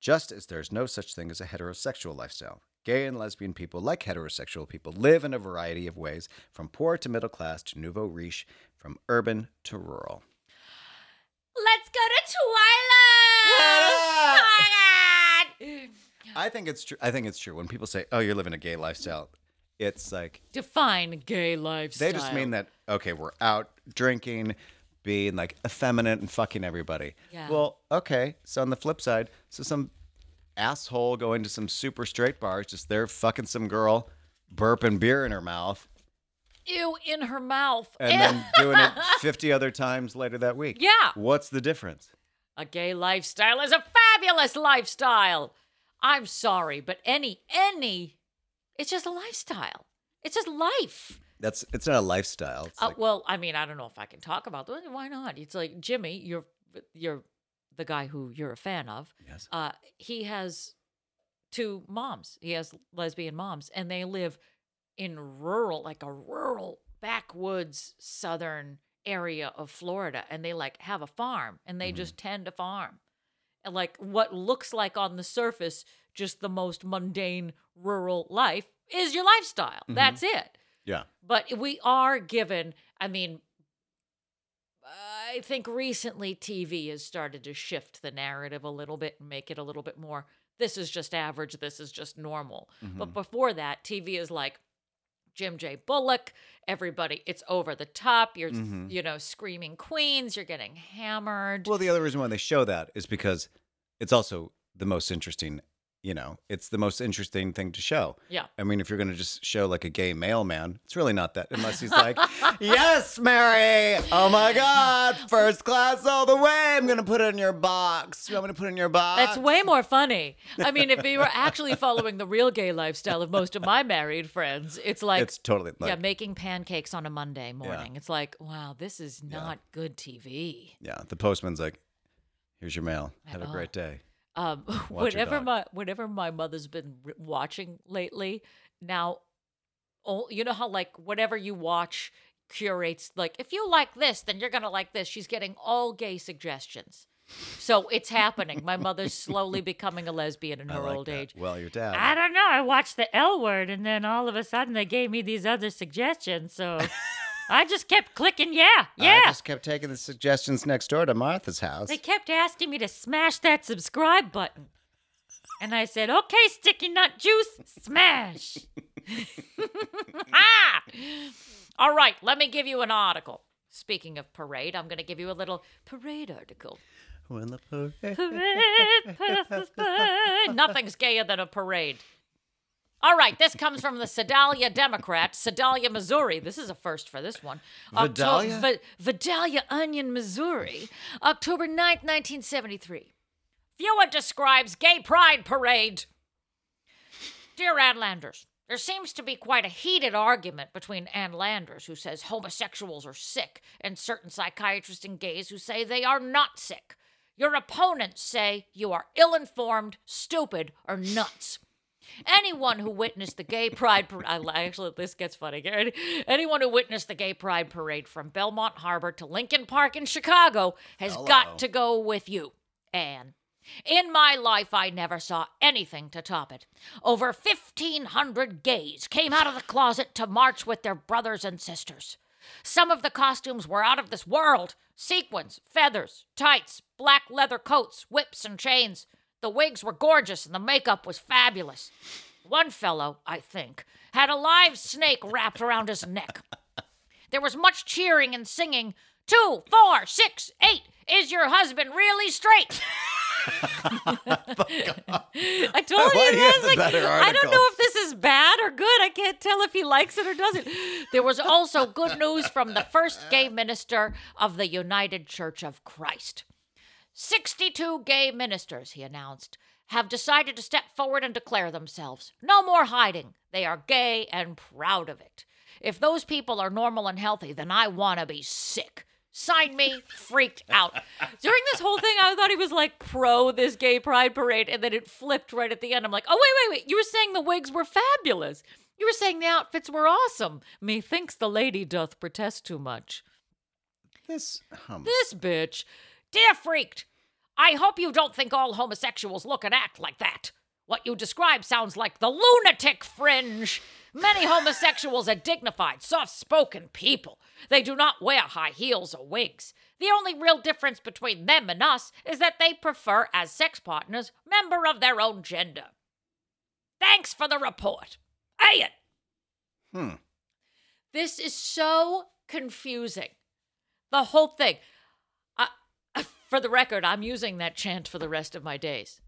Just as there's no such thing as a heterosexual lifestyle. Gay and lesbian people, like heterosexual people, live in a variety of ways, from poor to middle class to nouveau riche, from urban to rural. Let's go to Twilight. Oh. I think it's true. I think it's true. When people say, "Oh, you're living a gay lifestyle," it's like Define gay lifestyle. they just mean that okay, we're out drinking, being like effeminate and fucking everybody. Yeah. Well, okay. So on the flip side, so some asshole going to some super straight bars, just there fucking some girl, burping beer in her mouth, Ew, in her mouth. and then doing it 50 other times later that week. Yeah. What's the difference? A gay lifestyle is a fabulous lifestyle. I'm sorry, but any, any, it's just a lifestyle. It's just life. That's it's not a lifestyle. Uh, like, well, I mean, I don't know if I can talk about that. Why not? It's like Jimmy, you're you're the guy who you're a fan of. Yes. Uh, he has two moms. He has lesbian moms, and they live in rural, like a rural backwoods southern area of Florida, and they like have a farm, and they just tend a farm, and like what looks like on the surface just the most mundane rural life is your lifestyle. That's it. yeah. But we are given, I mean, I think recently TV has started to shift the narrative a little bit and make it a little bit more this is just average, this is just normal. But mm-hmm. before that, TV is like Jim J. Bullock, everybody, it's over the top. You're, mm-hmm. you know, screaming queens, you're getting hammered. Well, the other reason why they show that is because it's also the most interesting. You know, it's the most interesting thing to show. Yeah. I mean, if you're going to just show like a gay mailman, it's really not that, unless he's like, yes, Mary. Oh my God. First class all the way. I'm going to put it in your box. You want me to put it in your box? That's way more funny. I mean, if you were actually following the real gay lifestyle of most of my married friends, it's like It's totally like, yeah, making pancakes on a Monday morning. It's like, wow, this is not good TV. yeah. The postman's like, here's your mail. Have a Oh. great day. Um, Watch your whenever dog. my whatever my mother's been r- watching lately, now, oh, you know how like whatever you watch curates like if you like this, then you're gonna like this. She's getting all gay suggestions, so it's happening. My mother's slowly becoming a lesbian in her like old that. age. Well, your dad. I don't know. I watched the L word, and then all of a sudden they gave me these other suggestions. So I just kept clicking, yeah, yeah. I just kept taking the suggestions next door to Martha's house. They kept asking me to smash that subscribe button. And I said, okay, sticky nut juice, smash. ah! All right, let me give you an article. Speaking of parade, I'm going to give you a little parade article. When the parade- Parade, parade. Nothing's gayer than a parade. All right, this comes from the Sedalia Democrat, Sedalia, Missouri. This is a first for this one. Octo- Vidalia? Vidalia Onion, Missouri, October 9th, 1973. Viewer describes gay pride parade. Dear Ann Landers, there seems to be quite a heated argument between Ann Landers, who says homosexuals are sick, and certain psychiatrists and gays who say they are not sick. Your opponents say you are ill informed, stupid, or nuts. Anyone who witnessed the gay pride parade, actually, this gets funny. Anyone who witnessed the gay pride parade from Belmont Harbor to Lincoln Park in Chicago has Hello. got to go with you, Ann. In my life, I never saw anything to top it. Over 1,500 gays came out of the closet to march with their brothers and sisters. Some of the costumes were out of this world sequins, feathers, tights, black leather coats, whips, and chains. The wigs were gorgeous and the makeup was fabulous. One fellow, I think, had a live snake wrapped around his neck. There was much cheering and singing. Two, four, six, eight. Is your husband really straight? I told Why you do you have this. Like, I don't know if this is bad or good. I can't tell if he likes it or doesn't. There was also good news from the first gay minister of the United Church of Christ. 62 gay ministers, he announced, have decided to step forward and declare themselves. No more hiding. They are gay and proud of it. If those people are normal and healthy, then I want to be sick. Sign me, freaked out. During this whole thing, I thought he was like pro this gay pride parade, and then it flipped right at the end. I'm like, oh, wait, wait, wait. You were saying the wigs were fabulous. You were saying the outfits were awesome. Methinks the lady doth protest too much. this hum. This bitch. Dear freaked, I hope you don't think all homosexuals look and act like that. What you describe sounds like the lunatic fringe. Many homosexuals are dignified, soft spoken people. They do not wear high heels or wigs. The only real difference between them and us is that they prefer, as sex partners, member of their own gender. Thanks for the report. Ian. Hmm. This is so confusing. The whole thing. I, for the record, I'm using that chant for the rest of my days,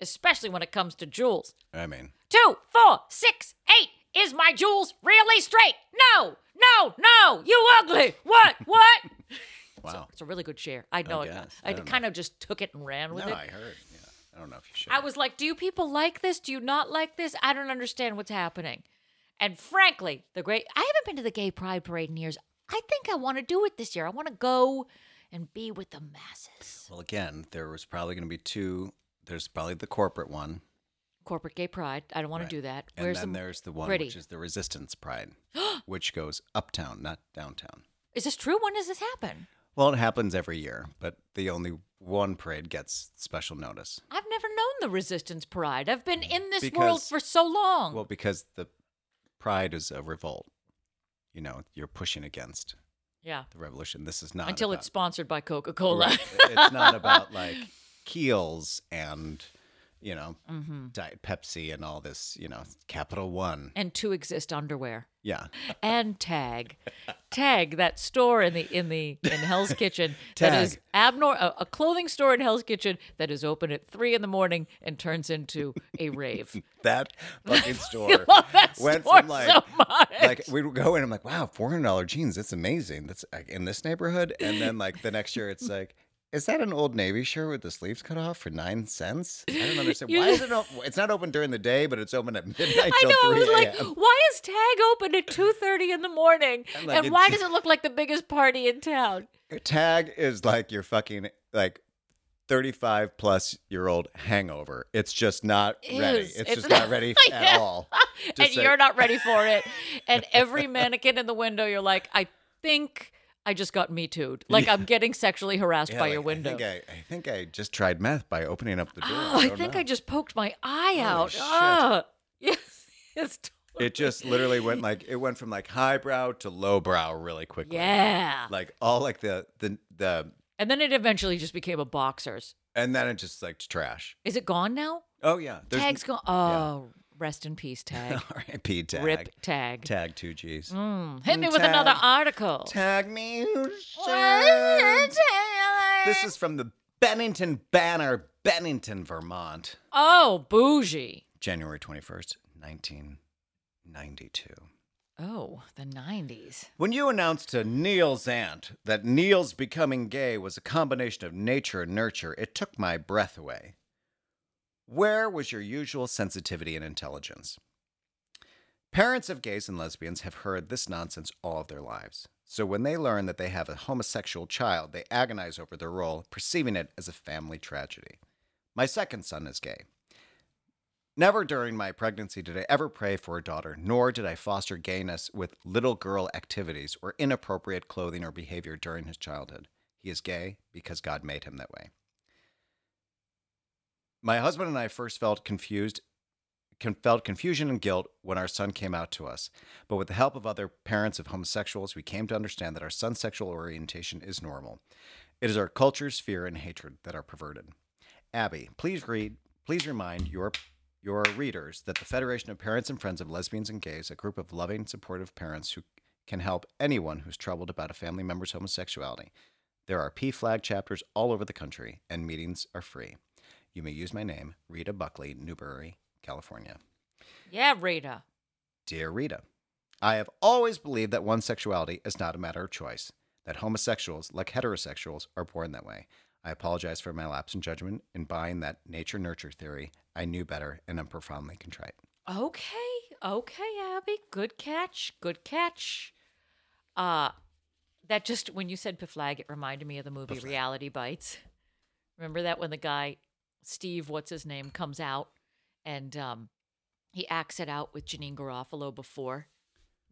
especially when it comes to Jules. I mean, Two, four, six, eight. Is my Jules really straight? No, no, no. You ugly. What? What? wow. It's a really good share. I know it. guess. I, I don't know. kind of just took it and ran with No, it. I heard. Yeah. I don't know if you should. I was like, do you people like this? Do you not like this? I don't understand what's happening. And frankly, the great I haven't been to the gay pride parade in years. I think I want to do it this year. I want to go and be with the masses. Well, again, there was probably going to be two. There's probably the corporate one, Corporate gay pride. I don't want Right. to do that. and Where's then the there's the one pretty? which is the Resistance Pride, which goes uptown, not downtown. Is this true? When does this happen? Well, it happens every year, but the only one parade gets special notice. I've never known the resistance pride. I've been in this world for so long. Well, because the pride is a revolt. You know, you're pushing against yeah. the revolution. This is not Until about, it's sponsored by Coca Cola. Right. it's not about like Kiehl's and you know Mm-hmm. Diet Pepsi and all this. You know, Capital One. and to exist underwear. Yeah, and Tag. Tag, that store in the in the in Hell's Kitchen that is Tag. abnor a, a clothing store in Hell's Kitchen that is open at three in the morning and turns into a rave. that fucking store love that went store from like so much. like we would go in. I'm like, wow, four hundred dollar jeans. That's amazing. That's like, in this neighborhood. And then like the next year, it's like. Is that an old Navy shirt with the sleeves cut off for nine cents? I don't understand. Why is it? Op- it's not open during the day, but it's open at midnight I know. I was like, why is Tag open at two thirty in the morning? Like, and why does it look like the biggest party in town? Tag is like your fucking like 35 plus year old hangover. It's just not ready. Is. It's, It's just not- not ready Yeah. at all. and say- you're not ready for it. And every mannequin in the window, you're like, I think I just got me too'd. Like I'm getting sexually harassed by like, your window. I think I, I think I just tried meth by opening up the door. oh, I don't think know. I just poked my eye Holy out. shit. Ah, yes, it's totally- It just literally went like it went from like highbrow to lowbrow really quickly. yeah. Like all like the the the And then it eventually just became a boxer's. and then it just like trash. Is it gone now? Oh yeah. There's Tag's gone. Oh, rest in peace, tag. R.I.P. tag. Rip tag. Tag two G's. Mm, Hit me with another article. Tag me. This is from the Bennington Banner, Bennington, Vermont, Oh, bougie. January 21st, 1992. Oh, the 90s. When you announced to Neil's aunt that Neil's becoming gay was a combination of nature and nurture, it took my breath away. Where was your usual sensitivity and intelligence? Parents of gays and lesbians have heard this nonsense all of their lives. So when they learn that they have a homosexual child, they agonize over their role, perceiving it as a family tragedy. My second son is gay. Never during my pregnancy did I ever pray for a daughter, nor did I foster gayness with little girl activities or inappropriate clothing or behavior during his childhood. He is gay because God made him that way. My husband and I first felt confused con- felt confusion and guilt when our son came out to us. But with the help of other parents of homosexuals, we came to understand that our son's sexual orientation is normal. It is our culture's fear and hatred that are perverted. Abby, please read please remind your your readers that the Federation of Parents and Friends of Lesbians and Gays, a group of loving, supportive parents who can help anyone who's troubled about a family member's homosexuality. There are Pflag chapters all over the country, and meetings are free. You may use my name, Rita Buckley, Newbury, California. Yeah, Rita. Dear Rita, I have always believed that one's sexuality is not a matter of choice, that homosexuals, like heterosexuals, are born that way. I apologize for my lapse in judgment in buying that nature nurture theory. I knew better and I'm profoundly contrite. Okay, okay, Abby. Good catch. Good catch. Uh that just when you said Pflag, it reminded me of the movie Reality Bites. Remember that when the guy Steve, what's his name, comes out and um he acts it out with Janeane Garofalo before.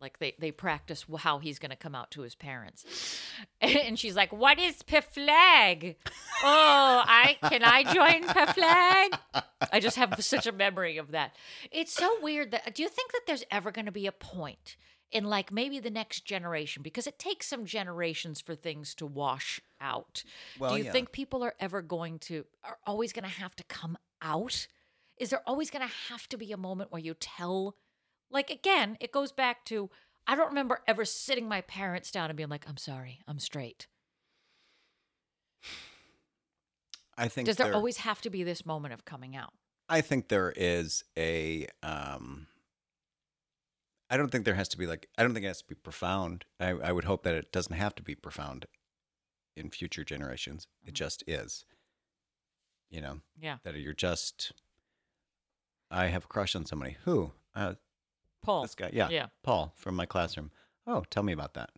Like they they practice how he's going to come out to his parents. And she's like, "What is Pflag? Oh, I can I join Pflag?" I just have such a memory of that. It's so weird that do you think that there's ever going to be a point in like maybe the next generation because it takes some generations for things to wash out. Well, do you yeah. think people are ever going to are always going to have to come out? Is there always going to have to be a moment where you tell like again, it goes back to I don't remember ever sitting my parents down and being like, "I'm sorry, I'm straight." I think Does there there- always have to be this moment of coming out? I think there is a. Um, I don't think there has to be like. I don't think it has to be profound. I, I would hope that it doesn't have to be profound in future generations. It just is. You know Yeah. that you're just. I have a crush on somebody. Who? Uh, Paul. this guy. Yeah. Yeah. Paul from my classroom. Oh, tell me about that.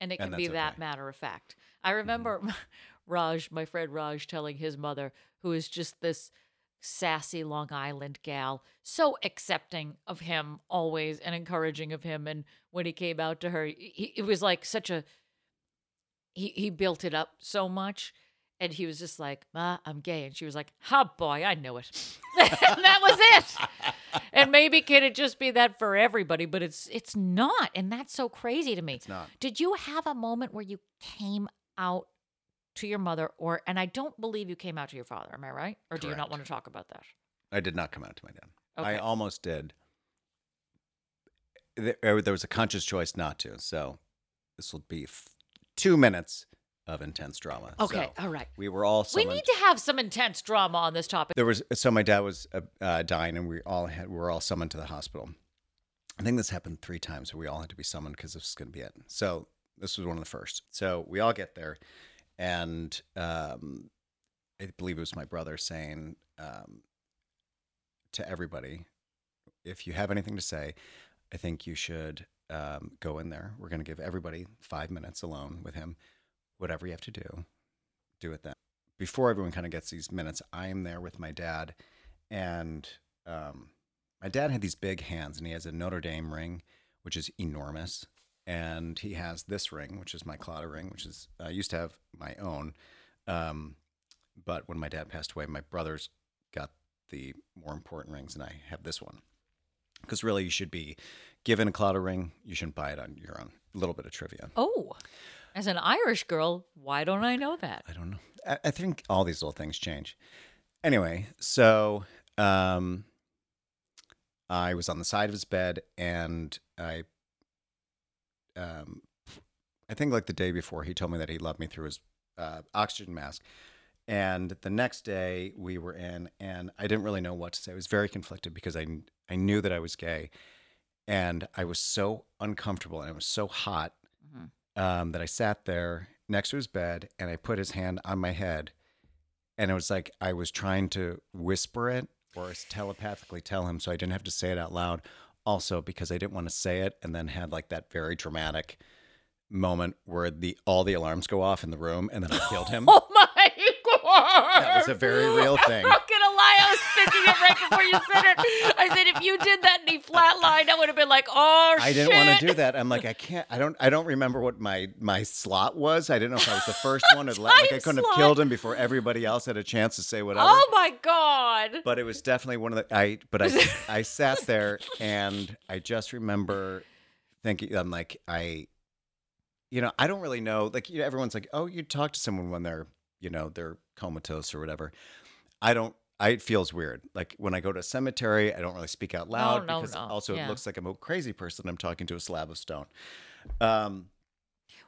And it And can be that's that okay. matter of fact. I remember Raj, my friend Raj, telling his mother, who is just this sassy Long Island gal, so accepting of him always and encouraging of him. And when he came out to her, he, it was like such a, he, he built it up so much. And he was just like, Ma, I'm gay. And she was like, Ha, boy, I knew it. and that was it. And maybe can it just be that for everybody, but it's it's not. And that's so crazy to me. It's not. Did you have a moment where you came out to your mother or and I don't believe you came out to your father, am I right? Or do you not want to talk about that? I did not come out to my dad. I almost did. There, uh, there was a conscious choice not to. So this will be f- two minutes of intense drama. Okay, So all right. We were all We need to have some intense drama on this topic. there was so my dad was uh, uh, dying, and we all had we were all summoned to the hospital. I think this happened three times, where we all had to be summoned because this was going to be it. So this was one of the first. So we all get there, and um, I believe it was my brother saying um, to everybody, "If you have anything to say, I think you should um, go in there. We're going to give everybody five minutes alone with him. Whatever you have to do, do it then." before everyone kind of gets these minutes, I am there with my dad, and um, my dad had these big hands, and he has a Notre Dame ring, which is enormous, and he has this ring, which is my Claddagh ring, which is I used to have my own, um, but when my dad passed away, my brothers got the more important rings, and I have this one. Because really, you should be given a Claddagh ring. You shouldn't buy it on your own. A little bit of trivia. Oh, as an Irish girl, why don't I know that? I don't know. I, I think all these little things change. Anyway, so um, I was on the side of his bed, and I, um, I think like the day before, he told me that he loved me through his uh, oxygen mask. And the next day we were in, and I didn't really know what to say. I was very conflicted because I I knew that I was gay, and I was so uncomfortable and it was so hot um, that I sat there next to his bed and I put his hand on my head, and it was like I was trying to whisper it or telepathically tell him, so I didn't have to say it out loud. Also, because I didn't want to say it, and then had like that very dramatic moment where the all the alarms go off in the room, and then I killed him. Oh my god! That was a very real thing. I'm not gonna lie, I was thinking it right before you said it. I said if you did that and he flatlined, I would have been like, oh shit. I shit. didn't want to do that. I'm like, I can't. I don't. I don't remember what my my slot was. I didn't know if I was the first one or the like. I couldn't slot. have killed him before everybody else had a chance to say whatever. Oh my god! But it was definitely one of the. I but I I sat there and I just remember thinking. I'm like I, you know, I don't really know. Like you know, everyone's like, oh, you talk to someone when they're you know they're comatose or whatever. I don't. I, it feels weird. Like when I go to a cemetery, I don't really speak out loud no, because no. also Yeah. it looks like I'm a crazy person. I'm talking to a slab of stone. Um,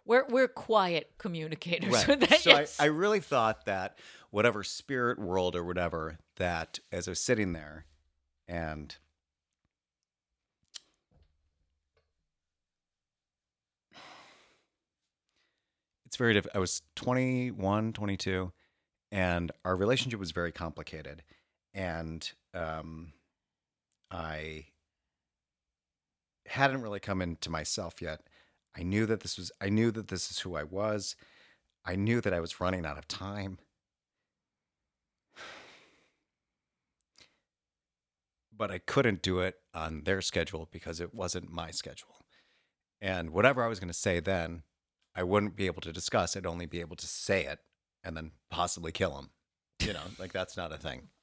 We're we're quiet communicators with right. that. So yes. I, I really thought that whatever spirit world or whatever that as I was sitting there and it's very difficult. I was 21, 22, and our relationship was very complicated. And um, I hadn't really come into myself yet. I knew that this was, I knew that this is who I was. I knew that I was running out of time. But I couldn't do it on their schedule because it wasn't my schedule. And whatever I was going to say then, I wouldn't be able to discuss. I'd only be able to say it and then possibly kill him. You know, like that's not a thing.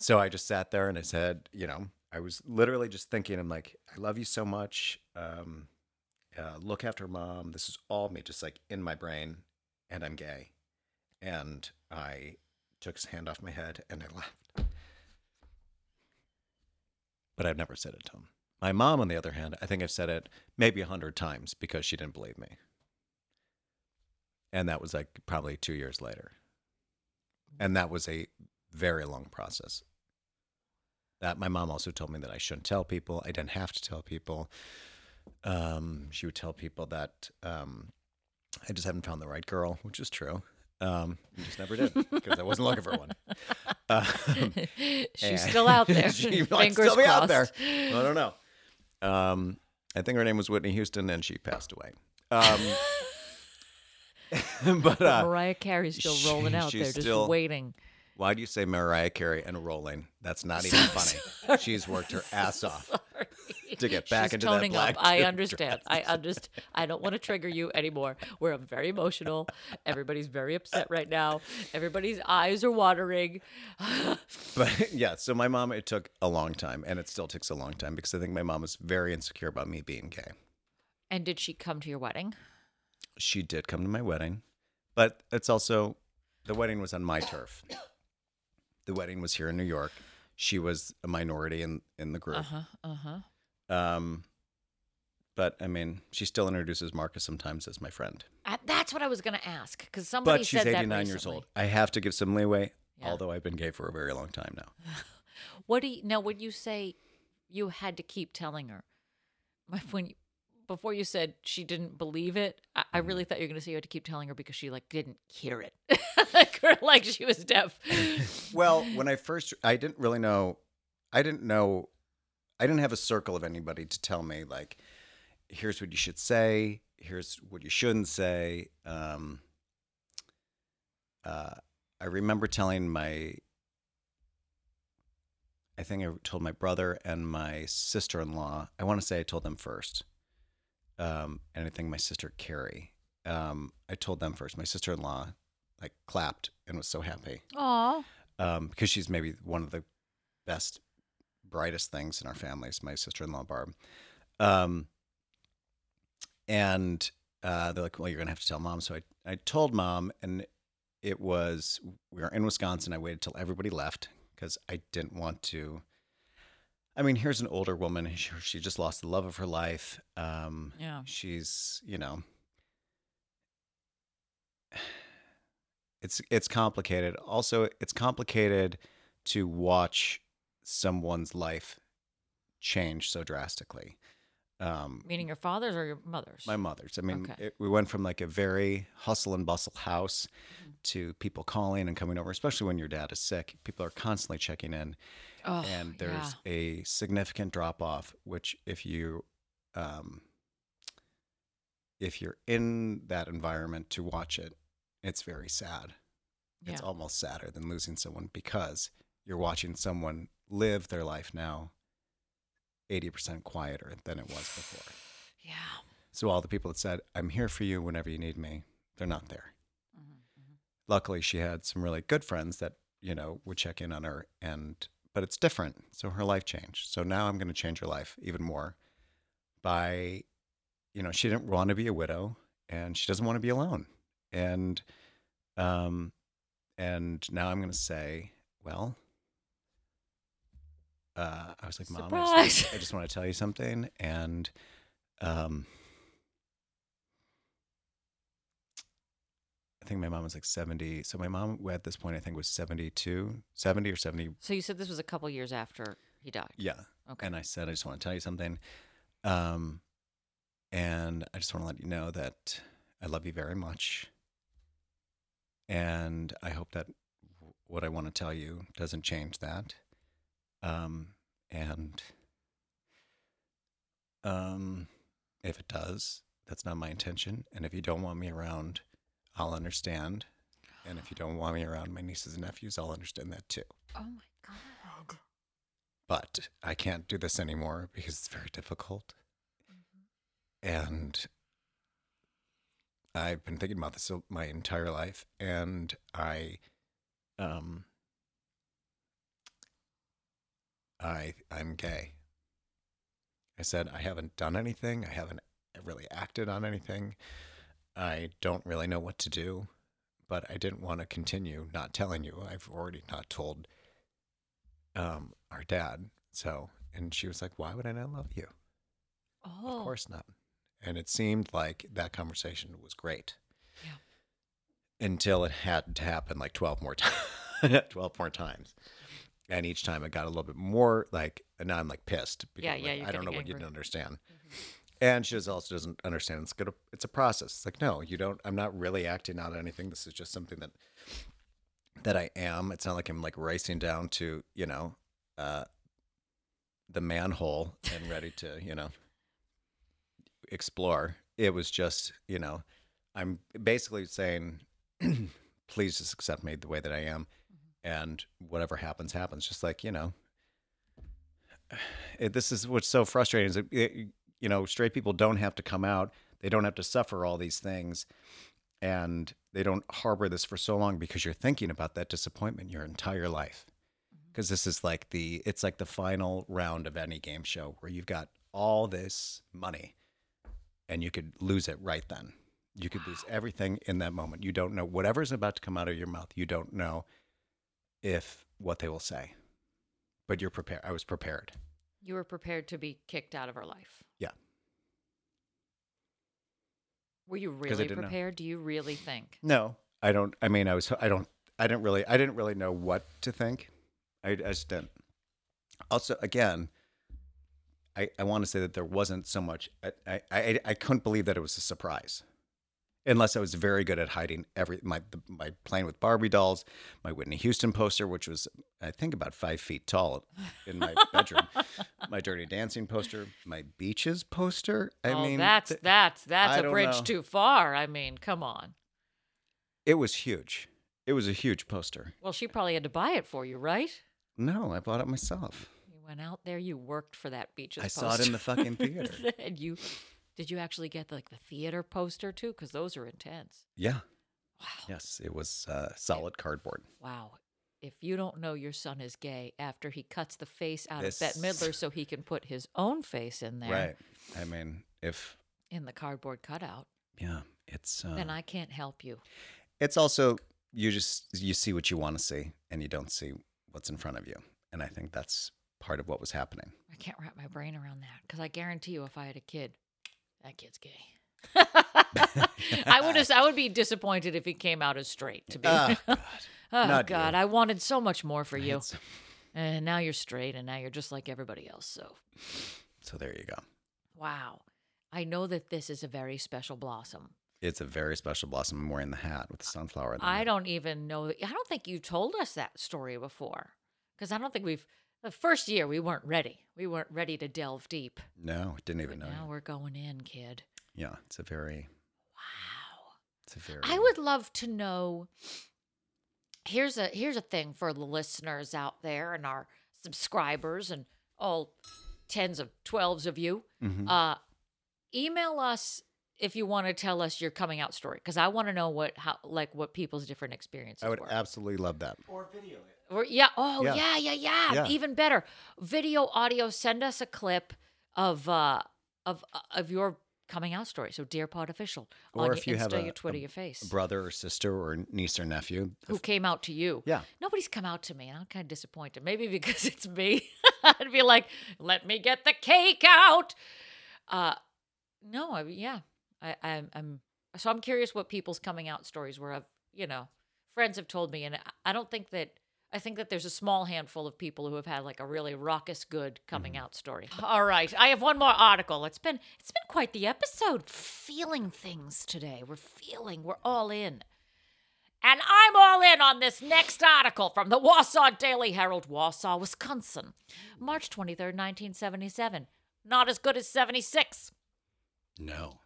So I just sat there and I said, you know, I was literally just thinking, I'm like, I love you so much. Um, uh, look after mom. This is all me, just like in my brain, and I'm gay. And I took his hand off my head and I left. But I've never said it to him. My mom, on the other hand, I think I've said it maybe a hundred times because she didn't believe me. And that was like probably two years later. And that was a very long process. That my mom also told me that I shouldn't tell people. I didn't have to tell people. Um, she would tell people that um, I just haven't found the right girl, which is true. Um, I just never did because I wasn't looking for one. Um, She's still out there. she might Fingers still be out crossed. there. I don't know. Um, I think her name was Whitney Houston, and she passed away. Um, but uh, Mariah Carey's still she- rolling out there, just waiting. why do you say Mariah Carey and rolling? That's not even funny. She's worked her ass off to get back She's into toning that black. up. I understand. I understand. I don't want to trigger you anymore. We're very emotional. Everybody's very upset right now. Everybody's eyes are watering. But yeah, so my mom, it took a long time, and it still takes a long time because I think my mom was very insecure about me being gay. And did she come to your wedding? She did come to my wedding, but it's also the wedding was on my turf. The wedding was here in New York. She was a minority in in the group. Uh huh. Uh huh. Um, but I mean, she still introduces Marcus sometimes as my friend. That's what I was going to ask because somebody But she's said that 89 years recently. old. I have to give some leeway, Yeah. although I've been gay for a very long time now. What do you now? When you say you had to keep telling her, when you, before you said she didn't believe it, I, I Mm-hmm. really thought you were going to say you had to keep telling her because she like didn't hear it, like, or, like she was deaf. Well, when I first, I didn't really know. I didn't know. I didn't have a circle of anybody to tell me like, here's what you should say. Here's what you shouldn't say. Um, uh, I remember telling my, I think I told my brother and my sister in law. I want to say I told them first. Um, and I think my sister Carrie. Um, I told them first. My sister in law, like, clapped and was so happy Aw. um, because she's maybe one of the best, brightest things in our family. Is my sister in law Barb. Um, and uh, they're like, "Well, you're gonna have to tell mom." So I I told mom, and it was we were in Wisconsin. I waited till everybody left because I didn't want to. I mean, here's an older woman. She, she just lost the love of her life. Um, Yeah. she's you know it's it's complicated also it's complicated to watch someone's life change so drastically um Meaning your father's or your mother's? my mother's i mean Okay. it, we went from like a very hustle and bustle house Mm-hmm. to people calling and coming over especially when your dad is sick people are constantly checking in Oh, and there's a significant drop off which if you um if you're in that environment to watch it it's very sad. It's almost sadder than losing someone because you're watching someone live their life now 80% quieter than it was before. Yeah. so all the people that said i'm here for you whenever you need me they're not there. Luckily she had some really good friends that you know would check in on her and but it's different. So her life changed. So now i'm going to change her life even more by you know she didn't want to be a widow and she doesn't want to be alone. And um and now i'm going to say well uh i was like mom I just, I just want to tell you something and um I think my mom was like 70. So my mom at this point I think was 72, 70 or 70. So you said this was a couple years after he died. Yeah. Okay. And I said I just want to tell you something. Um and I just want to let you know that I love you very much. And I hope that what I want to tell you doesn't change that. Um and um if it does, that's not my intention. And if you don't want me around, I'll understand. And if you don't want me around my nieces and nephews, I'll understand that too. Oh my god. But I can't do this anymore because it's very difficult. And I've been thinking about this my entire life. And I, um, I, I'm gay. I said, I haven't done anything. I haven't really acted on anything. I don't really know what to do, but I didn't want to continue not telling you. I've already not told um, our dad. So, and she was like, Why would I not love you? Oh. Of course not. And it seemed like that conversation was great. Yeah. Until it had to happen like 12 more times. 12 more times. And each time it got a little bit more like, and now I'm like pissed. Yeah, I'm yeah, like, I don't know getting what you angry. didn't understand. And she just also doesn't understand it's good. It's a process. It's like, no, you don't, I'm not really acting out anything. This is just something that, that I am. It's not like I'm like racing down to, you know, uh, the manhole and ready to, you know, explore. It was just, you know, I'm basically saying, please just accept me the way that I am. And whatever happens, happens. Just like, you know, it, this is what's so frustrating is, that, it, you know, straight people don't have to come out. They don't have to suffer all these things. And they don't harbor this for so long because you're thinking about that disappointment your entire life. Mm-hmm. Because this is like the it's like the final round of any game show where you've got all this money and you could lose it right then. You could lose everything in that moment. You don't know whatever's about to come out of your mouth you don't know if what they will say. But you're prepared i was prepared You were prepared to be kicked out of her life. yeah Were you really didn't know. prepared? Do you really think? no i don't i mean i was i don't i didn't really i didn't really know what to think i, I just didn't also again I, I want to say that there wasn't so much. I, I, I couldn't believe that it was a surprise, unless I was very good at hiding every my the, my playing with Barbie dolls, my Whitney Houston poster, which was I think about five feet tall in my bedroom, my Dirty Dancing poster, my Beaches poster. I oh, mean, that's th- that's that's I a bridge know. too far. I mean, come on. it was huge. It was a huge poster. Well, she probably had to buy it for you, right? No, I bought it myself. You went out there, you worked for that beaches I poster. saw it in the fucking theater. and you did you actually get like the theater poster too? Because those are intense. Yeah. Wow. Yes, it was uh, solid cardboard. Wow. If you don't know your son is gay after he cuts the face out of Bette This- Midler so he can put his own face in there Right. I mean, if in the cardboard cutout, yeah, it's uh, then I can't help you. it's also you just you see what you want to see and you don't see what's in front of you. And I think that's part of what was happening. I can't wrap my brain around that because I guarantee you, if I had a kid, that kid's gay. I would have, I would be disappointed if he came out as straight. To be, Ah, oh Not God. I wanted so much more for you, and now you're straight, and now you're just like everybody else. So, So there you go. wow, I know that this is a very special blossom. It's a very special blossom. I'm wearing the hat with the sunflower. I don't even know. I don't think you told us that story before, because I don't think we've. The first year we weren't ready. We weren't ready to delve deep. No, didn't even But know. now we're going in, kid. Yeah, it's a very, Wow. it's a very. I would love to know. Here's a here's a thing for the listeners out there and our subscribers and all tens of twelves of you. Mhm. Uh, email us if you want to tell us your coming out story because I want to know what how like what people's different experiences I would were. absolutely love that. Or yeah, oh Yeah. yeah, yeah, yeah, Yeah. Even better, video, audio. Send us a clip of uh of of your coming out story. So, dear Pod Official, on Or your if you Insta, have a, your Twitter, a your face, brother or sister or niece or nephew, who came out to you. Yeah. nobody's come out to me, and I'm kind of disappointed. Maybe because it's me. I'd be like, let me get the cake out. Uh, no, I yeah, I, I'm I'm so I'm curious what people's coming out stories were. Of you know, friends have told me, and I don't think that. I think that there's a small handful of people who have had like a really raucous good coming mm-hmm. out story. All right, I have one more article. It's been it's been quite the episode. Feeling things today. We're feeling. We're all in. And I'm all in on this next article from the Wausau Daily Herald, Wausau, Wisconsin, March 23rd, 1977. Not as good as 76. no.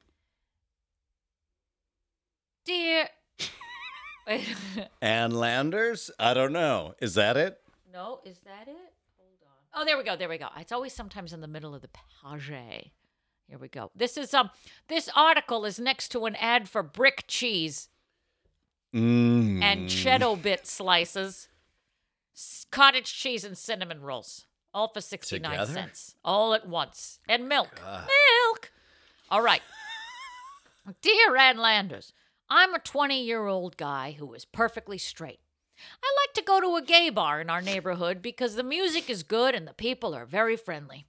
Dear. Wait. Ann Landers? I don't know. Is that it? no, is that it? Hold on. Oh, there we go. There we go. It's always sometimes in the middle of the page. Here we go. This is um this article is next to an ad for brick cheese Mm. and cheddar bit slices, cottage cheese and cinnamon rolls, all for 69 Together? cents, all at once. And milk. Milk. All right. Dear Ann Landers, I'm a 20 year old guy who is perfectly straight. I like to go to a gay bar in our neighborhood because the music is good and the people are very friendly.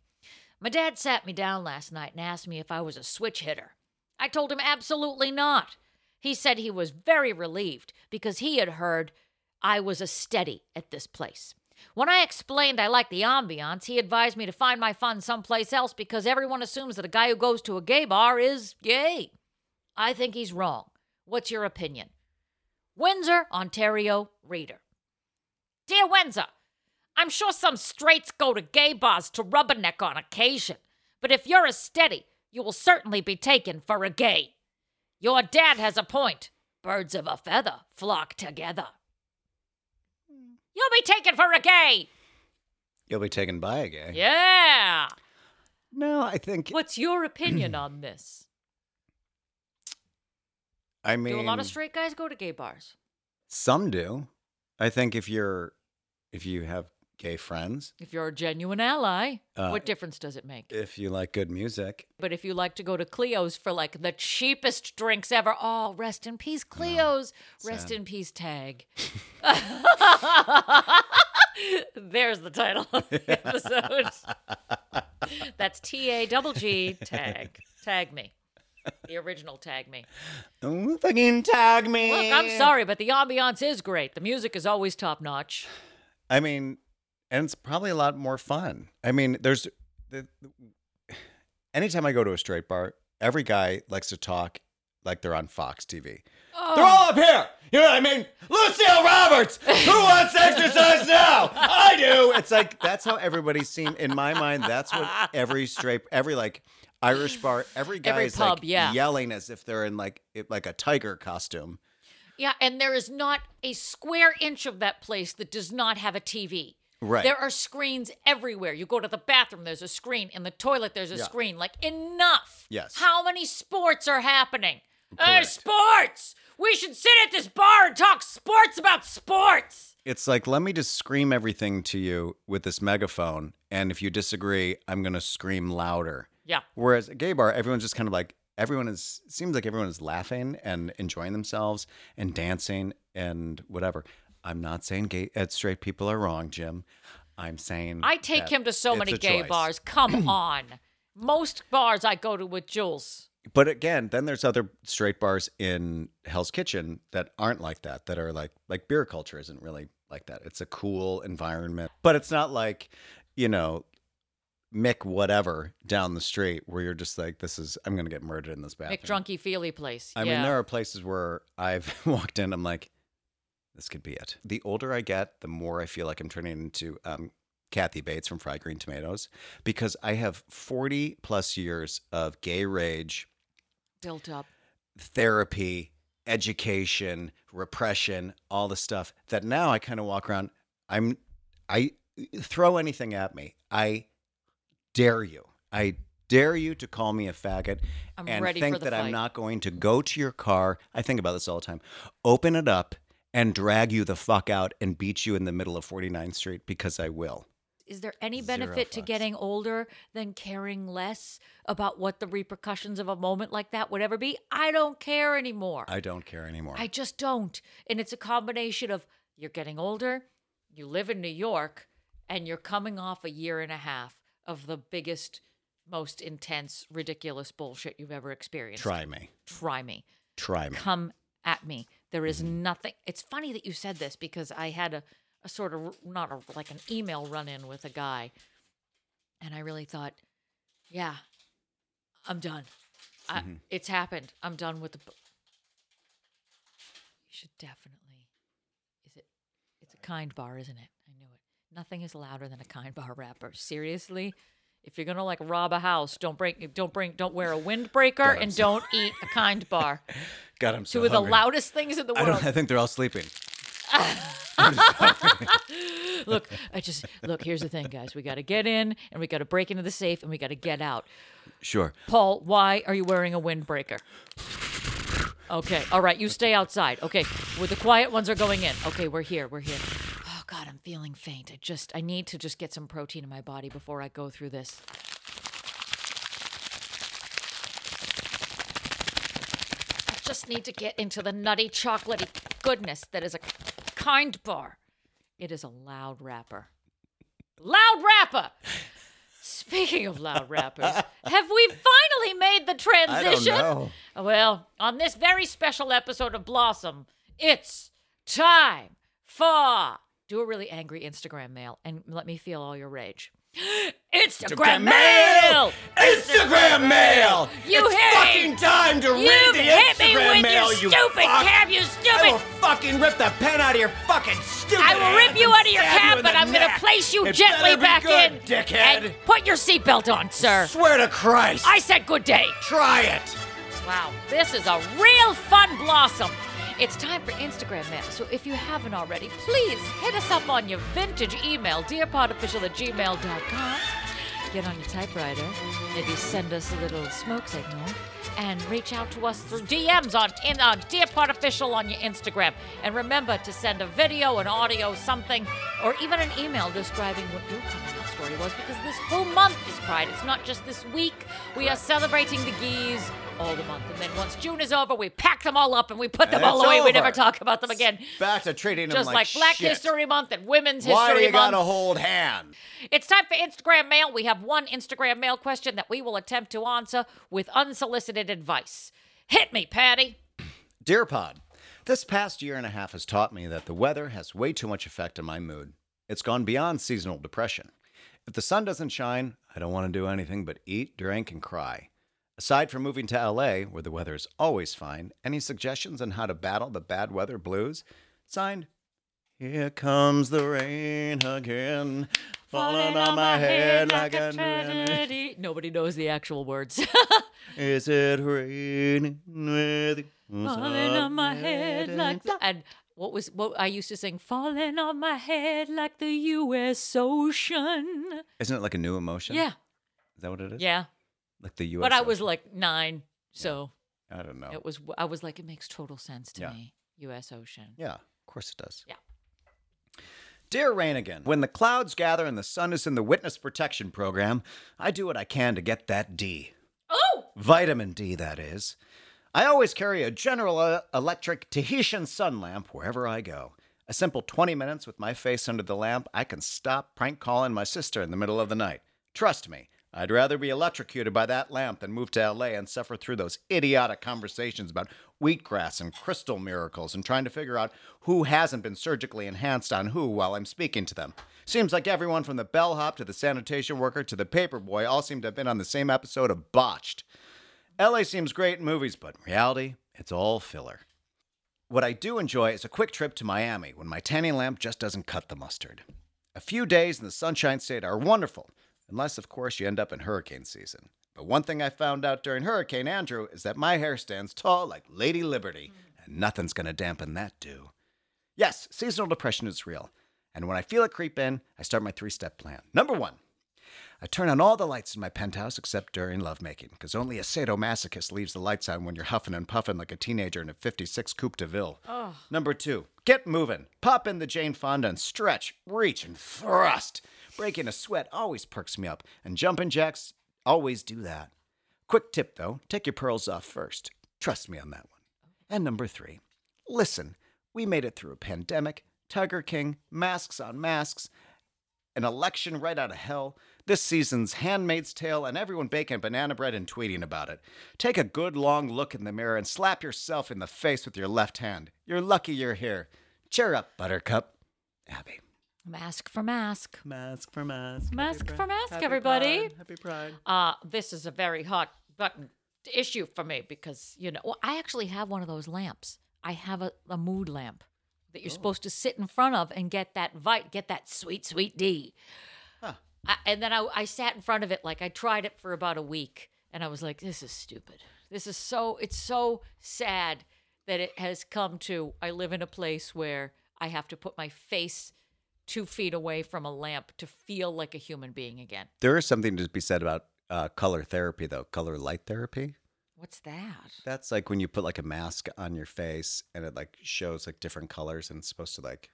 My dad sat me down last night and asked me if I was a switch hitter. I told him absolutely not. He said he was very relieved because he had heard I was a steady at this place. When I explained I liked the ambiance, he advised me to find my fun someplace else because everyone assumes that a guy who goes to a gay bar is gay. I think he's wrong. What's your opinion? Windsor, Ontario, reader. Dear Windsor, I'm sure some straights go to gay bars to rubberneck on occasion, but if you're a steady, you will certainly be taken for a gay. Your dad has a point. Birds of a feather flock together. You'll be taken for a gay. You'll be taken by a gay. Yeah. No, I think. What's your opinion on this? I mean, Do a lot of straight guys go to gay bars? some do. I think if you're, if you have gay friends, If you're a genuine ally, Uh, what difference does it make? if you like good music, But if you like to go to Cleo's for like the cheapest drinks ever, oh, rest in peace, Cleo's. Rest sad. in peace, tag. There's the title of the episode. That's T A double G tag. Tag me. The original tag me. oh, fucking tag me. Look, I'm sorry, but the ambiance is great. The music is always top notch. I mean, and it's probably a lot more fun. I mean, there's the, anytime I go to a straight bar, every guy likes to talk like they're on Fox TV. Oh. They're all up here. You know what I mean? Lucille Roberts. Who wants exercise now? I do. It's like that's how everybody's seen in my mind. That's what every straight, every like Irish bar, every guy Every is pub, like yeah. yelling as if they're in like like a tiger costume. Yeah, and there is not a square inch of that place that does not have a TV. Right. There are screens everywhere. You go to the bathroom, there's a screen. In the toilet, there's a Yeah. screen. Like, enough. Yes. How many sports are happening? Uh, sports! We should sit at this bar and talk sports about sports. It's like, let me just scream everything to you with this megaphone. And if you disagree, I'm going to scream louder. Yeah. Whereas a gay bar, everyone's just kind of like, everyone is, seems like everyone is laughing and enjoying themselves and dancing and whatever. I'm not saying gay, uh, straight people are wrong, Jim. I'm saying I take him to so many gay choice. bars. Come on. Most bars I go to with Jules. But again, then there's other straight bars in Hell's Kitchen that aren't like that. That are like like beer culture isn't really like that. It's a cool environment, but it's not like you know Mick whatever down the street where you're just like this is I'm gonna get murdered in this bathroom. McDrunky Feely place. I yeah. mean, there are places where I've walked in. I'm like, this could be it. The older I get, the more I feel like I'm turning into um, Kathy Bates from Fried Green Tomatoes because I have 40 plus years of gay rage built up. therapy, education, repression, all the stuff that now I kind of walk around. I'm, I throw anything at me. I dare you. I dare you to call me a faggot I'm and ready think for the that I'm not going to go to your car. I think about this all the time. Open it up and drag you the fuck out and beat you in the middle of 49th Street because I will. Is there any benefit to getting older than caring less about what the repercussions of a moment like that would ever be? I don't care anymore. I don't care anymore. I just don't. And it's a combination of you're getting older, you live in New York, and you're coming off a year and a half of the biggest, most intense, ridiculous bullshit you've ever experienced. Try me. Try me. Try me. Come at me. There is Mm-hmm. nothing. It's funny that you said this because I had a, a sort of not a like an email run in with a guy, and I really thought, yeah, I'm done. I, Mm-hmm. It's happened. I'm done with the. bu- You should definitely. Is it? It's a kind bar, isn't it? I knew it. Nothing is louder than a kind bar wrapper. Seriously. If you're gonna like rob a house, don't break, don't bring, don't wear a windbreaker, and don't eat a kind bar. God, I'm so Two of the hungry. loudest things in the I, world. don't, I think they're all sleeping. look, I just look. Here's the thing, guys. We got to get in, and we got to break into the safe, and we got to get out. Sure. Paul, why are you wearing a windbreaker? Okay, all right. You stay outside. Okay, well, the quiet ones are going in. Okay, we're here. We're here. God, I'm feeling faint. I just, I need to just get some protein in my body before I go through this. I just need to get into the nutty, chocolatey goodness that is a kind bar. It is a loud wrapper. Loud rapper! Speaking of loud rappers, have we finally made the transition? I don't know. Well, on this very special episode of Blossom, it's time for do a really angry Instagram mail and let me feel all your rage. Instagram mail! Instagram mail! You it's hit fucking me. time to You read the hit me Instagram with mail, your you stupid fuck. cab, you stupid! I will fucking rip the pen out of your fucking stupid I will rip you out of your stab you cab, but I'm going to place you It gently back good, in. dickhead. And put your seatbelt on, sir. Swear to Christ. I said good day. Try it. Wow, this is a real fun blossom. It's time for Instagram mail. So if you haven't already, please hit us up on your vintage email, dearpodofficial at gmail.com. Get on your typewriter, maybe send us a little smoke signal, and reach out to us through DMs on in on Dear Pod Official on your Instagram. And remember to send a video, an audio, something, or even an email describing what your coming out story was, because this whole month is Pride. It's not just this week. We are celebrating the geese all the month, and then once June is over, we pack them all up and we put them all away. We over. never talk about them again. Back to treating them Just like, like, Black shit. History Month and Women's History Month. Why do History you Month. gotta hold hands? It's time for Instagram mail. We have one Instagram mail question that we will attempt to answer with unsolicited advice. Hit me, Patty. Dear Pod, this past year and a half has taught me that the weather has way too much effect on my mood. It's gone beyond seasonal depression. If the sun doesn't shine, I don't want to do anything but eat, drink, and cry. Aside from moving to LA, where the weather is always fine, any suggestions on how to battle the bad weather blues? Signed, Here comes the rain again. falling on my head like a tragedy. Nobody knows the actual words. Is it raining with you? falling on my head like the, and what was what I used to sing falling on my head like the US ocean. Isn't it like a new emotion? Yeah. Is that what it is? Yeah. Like the U.S. But I was like 9, so I don't know. it was I was like it makes total sense to Yeah. me. US ocean. Yeah, of course it does. Yeah. Dear Rainigan, when the clouds gather and the sun is in the witness protection program, I do what I can to get that D. Oh! Vitamin D, that is. I always carry a General uh, Electric Tahitian sun lamp wherever I go. A simple 20 minutes with my face under the lamp, I can stop prank calling my sister in the middle of the night. Trust me, I'd rather be electrocuted by that lamp than move to LA and suffer through those idiotic conversations about wheatgrass and crystal miracles and trying to figure out who hasn't been surgically enhanced on who while I'm speaking to them. Seems like everyone from the bellhop to the sanitation worker to the paperboy all seem to have been on the same episode of Botched. LA seems great in movies, but in reality, it's all filler. What I do enjoy is a quick trip to Miami when my tanning lamp just doesn't cut the mustard. A few days in the Sunshine State are wonderful, unless, of course, you end up in hurricane season. But one thing I found out during Hurricane Andrew is that my hair stands tall like Lady Liberty, mm. and nothing's gonna dampen that do. Yes, seasonal depression is real, and when I feel it creep in, I start my three step plan. Number one, I turn on all the lights in my penthouse except during lovemaking, because only a sadomasochist leaves the lights on when you're huffing and puffing like a teenager in a 56 Coupe de Ville. Number two, get moving. Pop in the Jane Fonda and stretch, reach, and thrust. Breaking a sweat always perks me up, and jumping jacks always do that. Quick tip though take your pearls off first. Trust me on that one. And number three, listen, we made it through a pandemic, Tiger King, masks on masks, an election right out of hell, this season's Handmaid's Tale, and everyone baking banana bread and tweeting about it. Take a good long look in the mirror and slap yourself in the face with your left hand. You're lucky you're here. Cheer up, Buttercup. Abby. Mask for mask. Mask for mask. Mask for mask, everybody. Happy Pride. Uh, this is a very hot button issue for me because, you know, well, I actually have one of those lamps. I have a, a mood lamp that you're supposed to sit in front of and get that vite, get that sweet, sweet D. I, and then I, I sat in front of it, like I tried it for about a week, and I was like, this is stupid. This is so, it's so sad that it has come to, I live in a place where I have to put my face two feet away from a lamp to feel like a human being again. There is something to be said about uh, color therapy, though. Color light therapy. What's that? That's like when you put like a mask on your face and it like shows like different colors and it's supposed to like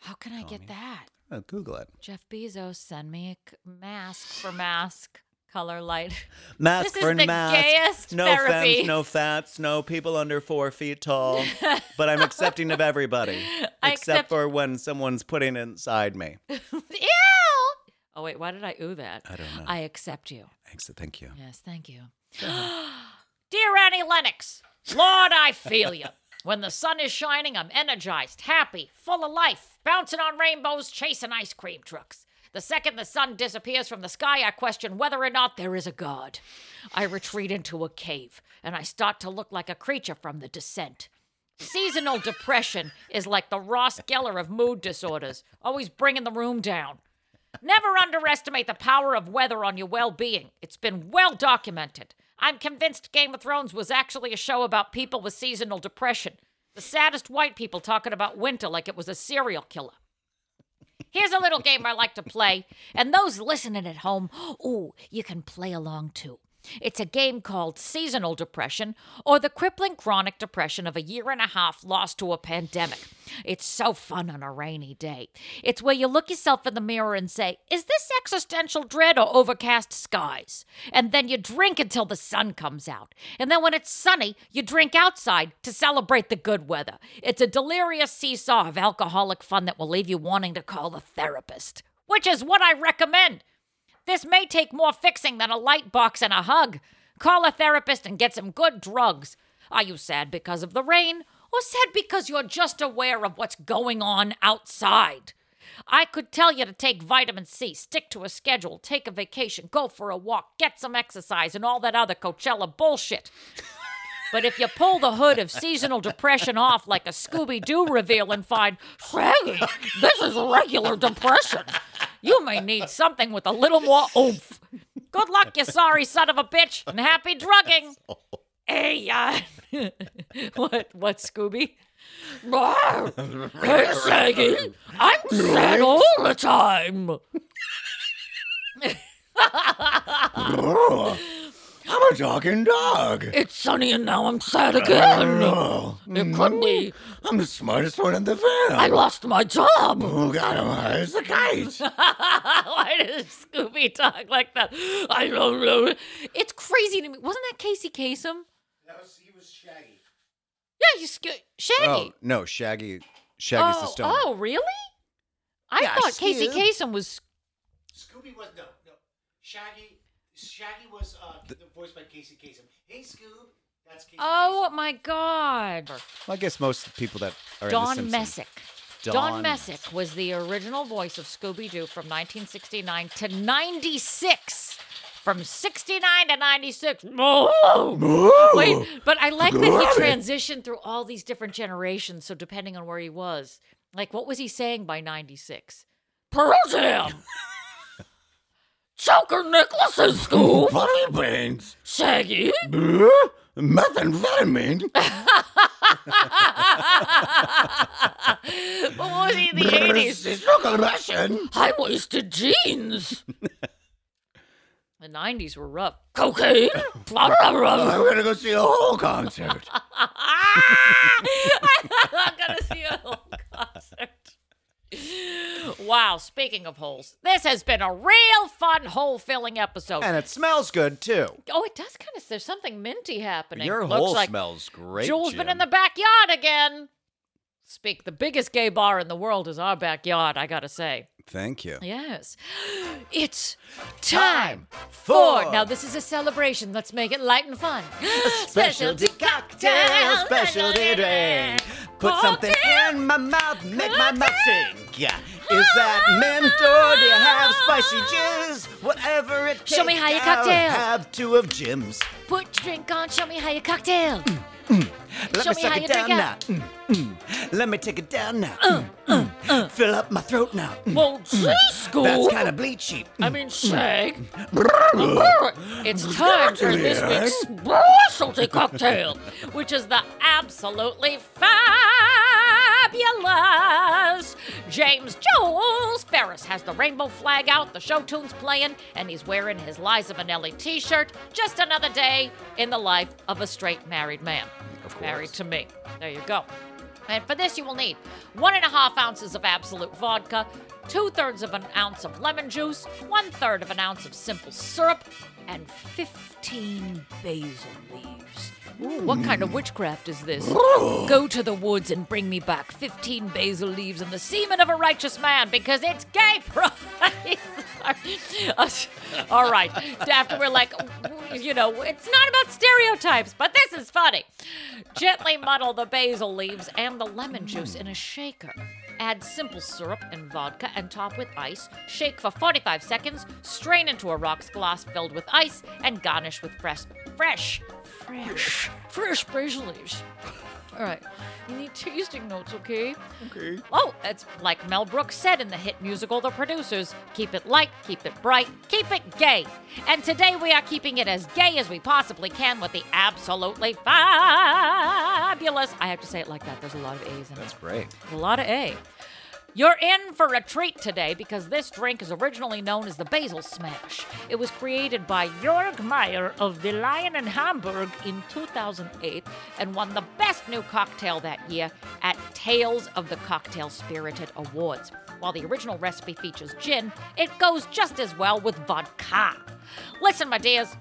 How can I get that? oh, Google it. Jeff Bezos, send me a mask for mask color light. Mask This is for the mask. gayest no therapy. femmes, no fats, no people under four feet tall. but I'm accepting of everybody, I except accept- for when someone's putting inside me. Ew! Oh wait, why did I ooh that? I don't know. I accept you. Thanks, thank you. Yes, thank you. Dear Annie Lennox, Lord, I feel you. When the sun is shining, I'm energized, happy, full of life, bouncing on rainbows, chasing ice cream trucks. The second the sun disappears from the sky, I question whether or not there is a God. I retreat into a cave, and I start to look like a creature from the descent. Seasonal depression is like the Ross Geller of mood disorders, always bringing the room down. Never underestimate the power of weather on your well being. It's been well documented. I'm convinced Game of Thrones was actually a show about people with seasonal depression. The saddest white people talking about winter like it was a serial killer. Here's a little game I like to play, and those listening at home, ooh, you can play along too. It's a game called Seasonal Depression or the crippling chronic depression of a year and a half lost to a pandemic. It's so fun on a rainy day. It's where you look yourself in the mirror and say, Is this existential dread or overcast skies? And then you drink until the sun comes out. And then when it's sunny, you drink outside to celebrate the good weather. It's a delirious seesaw of alcoholic fun that will leave you wanting to call the therapist, which is what I recommend. This may take more fixing than a light box and a hug. Call a therapist and get some good drugs. Are you sad because of the rain or sad because you're just aware of what's going on outside? I could tell you to take vitamin C, stick to a schedule, take a vacation, go for a walk, get some exercise, and all that other Coachella bullshit. But if you pull the hood of seasonal depression off like a Scooby Doo reveal and find, Shaggy, this is regular depression, You may need something with a little more oomph. Good luck, you sorry son of a bitch, and happy drugging. Hey, uh, what, what, Scooby? Hey, Shaggy, I'm sad all the time. I'm a talking dog. It's sunny and now I'm sad again. It could be mm-hmm. I'm the smartest one in the I lost my job. Oh, Who got him high as a kite? Why does Scooby talk like that? I don't know. It's crazy to me. Wasn't that Casey Kasem? No, he was Shaggy. Yeah, you Sco- Shaggy. Oh no, Shaggy. Shaggy's oh, the stone. oh, really? I Yeah, thought Casey Scoob. Kasem was. Scooby was no, no. Shaggy, Shaggy was uh, the, voiced by Casey Kasem. Hey, Scoob, that's Casey. Oh my God. Well, I guess most people that are in Don the Simpsons. Messick. Don, Don Messick was the original voice of Scooby Doo from 1969 to 96. From 69 to 96. Wait, but I like that he transitioned through all these different generations. So depending on where he was, like what was he saying by 96? Pearl Jam. Choker necklaces, school. Funny brains. Shaggy. Methamphetamine. what was he in the 80s? Russian. high waisted jeans. the 90s were rough. Cocaine? I'm gonna go see a whole concert. I'm gonna see a whole concert. Wow, speaking of holes, this has been a real fun hole filling episode. and it smells good too. oh, it does kind of, there's something minty happening. Your Looks hole like smells great. Jules been in the backyard again. Speak, the biggest gay bar in the world is our backyard, I gotta say. Thank you. Yes. It's time for- for. Now, this is a celebration. Let's make it light and fun. Specialty cocktail, specialty drink. Put something in my mouth, make my mouth sing. Yeah. Is that mint or do you have spicy jizz? Whatever it takes. Show me how you I'll cocktail. Have two of Jim's. Put your drink on. Show me how you cocktail. Mm, mm, mm. Let Show me me suck how it you down drink now. out. Mm, mm. Let me take it down now. Mm, mm, mm. Fill up my throat now. Mm. Well, school. That's kind of bleachy. I mean, shag. it's time for this week's specialty cocktail, which is the absolutely fabulous James Jules Ferris has the rainbow flag out, the show tune's playing, and he's wearing his Liza Minnelli t-shirt. Just another day in the life of a straight married man. Married to me. There you go. And for this, you will need one and a half ounces of Absolut vodka, two thirds of an ounce of lemon juice, one third of an ounce of simple syrup, and 15 basil leaves. What kind of witchcraft is this? Go to the woods and bring me back 15 basil leaves and the semen of a righteous man because it's gay pride. All right. After we're like, you know, it's not about stereotypes, but this is funny. Gently muddle the basil leaves and the lemon juice in a shaker. Add simple syrup and vodka and top with ice. Shake for 45 seconds. Strain into a rocks glass filled with ice and garnish with fresh, fresh, fresh, fresh basil leaves. All right. You need tasting notes, okay? Okay. Oh, it's like Mel Brooks said in the hit musical The Producers keep it light, keep it bright, keep it gay. And today we are keeping it as gay as we possibly can with the absolutely fabulous. I have to say it like that. There's a lot of A's in it. That's great. A lot of A. You're in for a treat today because this drink is originally known as the Basil Smash. It was created by Jörg Meyer of the Lion in Hamburg in 2008 and won the best new cocktail that year at Tales of the Cocktail Spirited Awards. While the original recipe features gin, it goes just as well with vodka. Listen, my dears,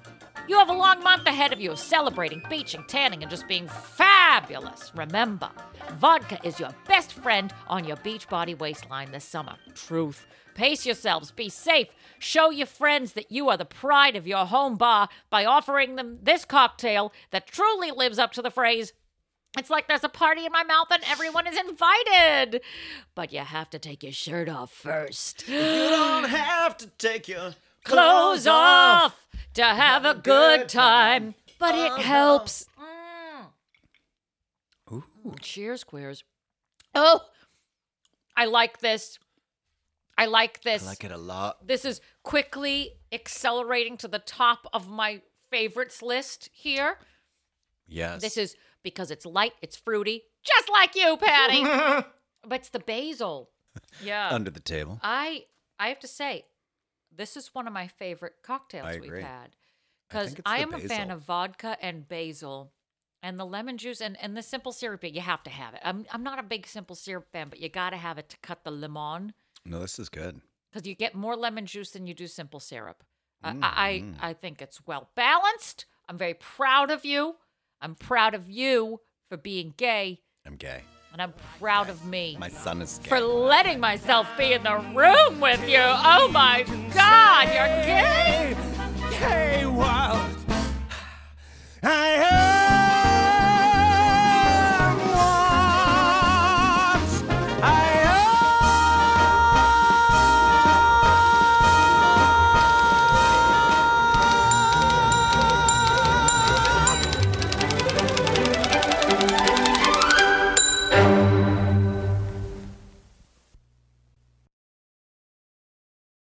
you have a long month ahead of you of celebrating, beaching, tanning, and just being fabulous. Remember, vodka is your best friend on your beach body waistline this summer. Truth. Pace yourselves, be safe, show your friends that you are the pride of your home bar by offering them this cocktail that truly lives up to the phrase, it's like there's a party in my mouth and everyone is invited. But you have to take your shirt off first. You don't have to take your clothes off to have a good time, but it helps. Mm. Cheers, queers. Oh, I like this. I like this. I like it a lot. This is quickly accelerating to the top of my favorites list here. Yes. This is because it's light, it's fruity, just like you, Patty. but it's the basil. Yeah. under the table. I I have to say, this is one of my favorite cocktails we've had because I, am a fan of vodka and basil. And the lemon juice and, and the simple syrup, you have to have it. I'm, I'm not a big simple syrup fan, but you got to have it to cut the lemon No, this is good. because you get more lemon juice than you do simple syrup. Mm, I, I I think it's well balanced. I'm very proud of you. I'm proud of you for being gay, I'm gay. And I'm proud of me My son is gay. for letting myself be in the room with you. Oh my God, you're gay. Hey, wild. I heard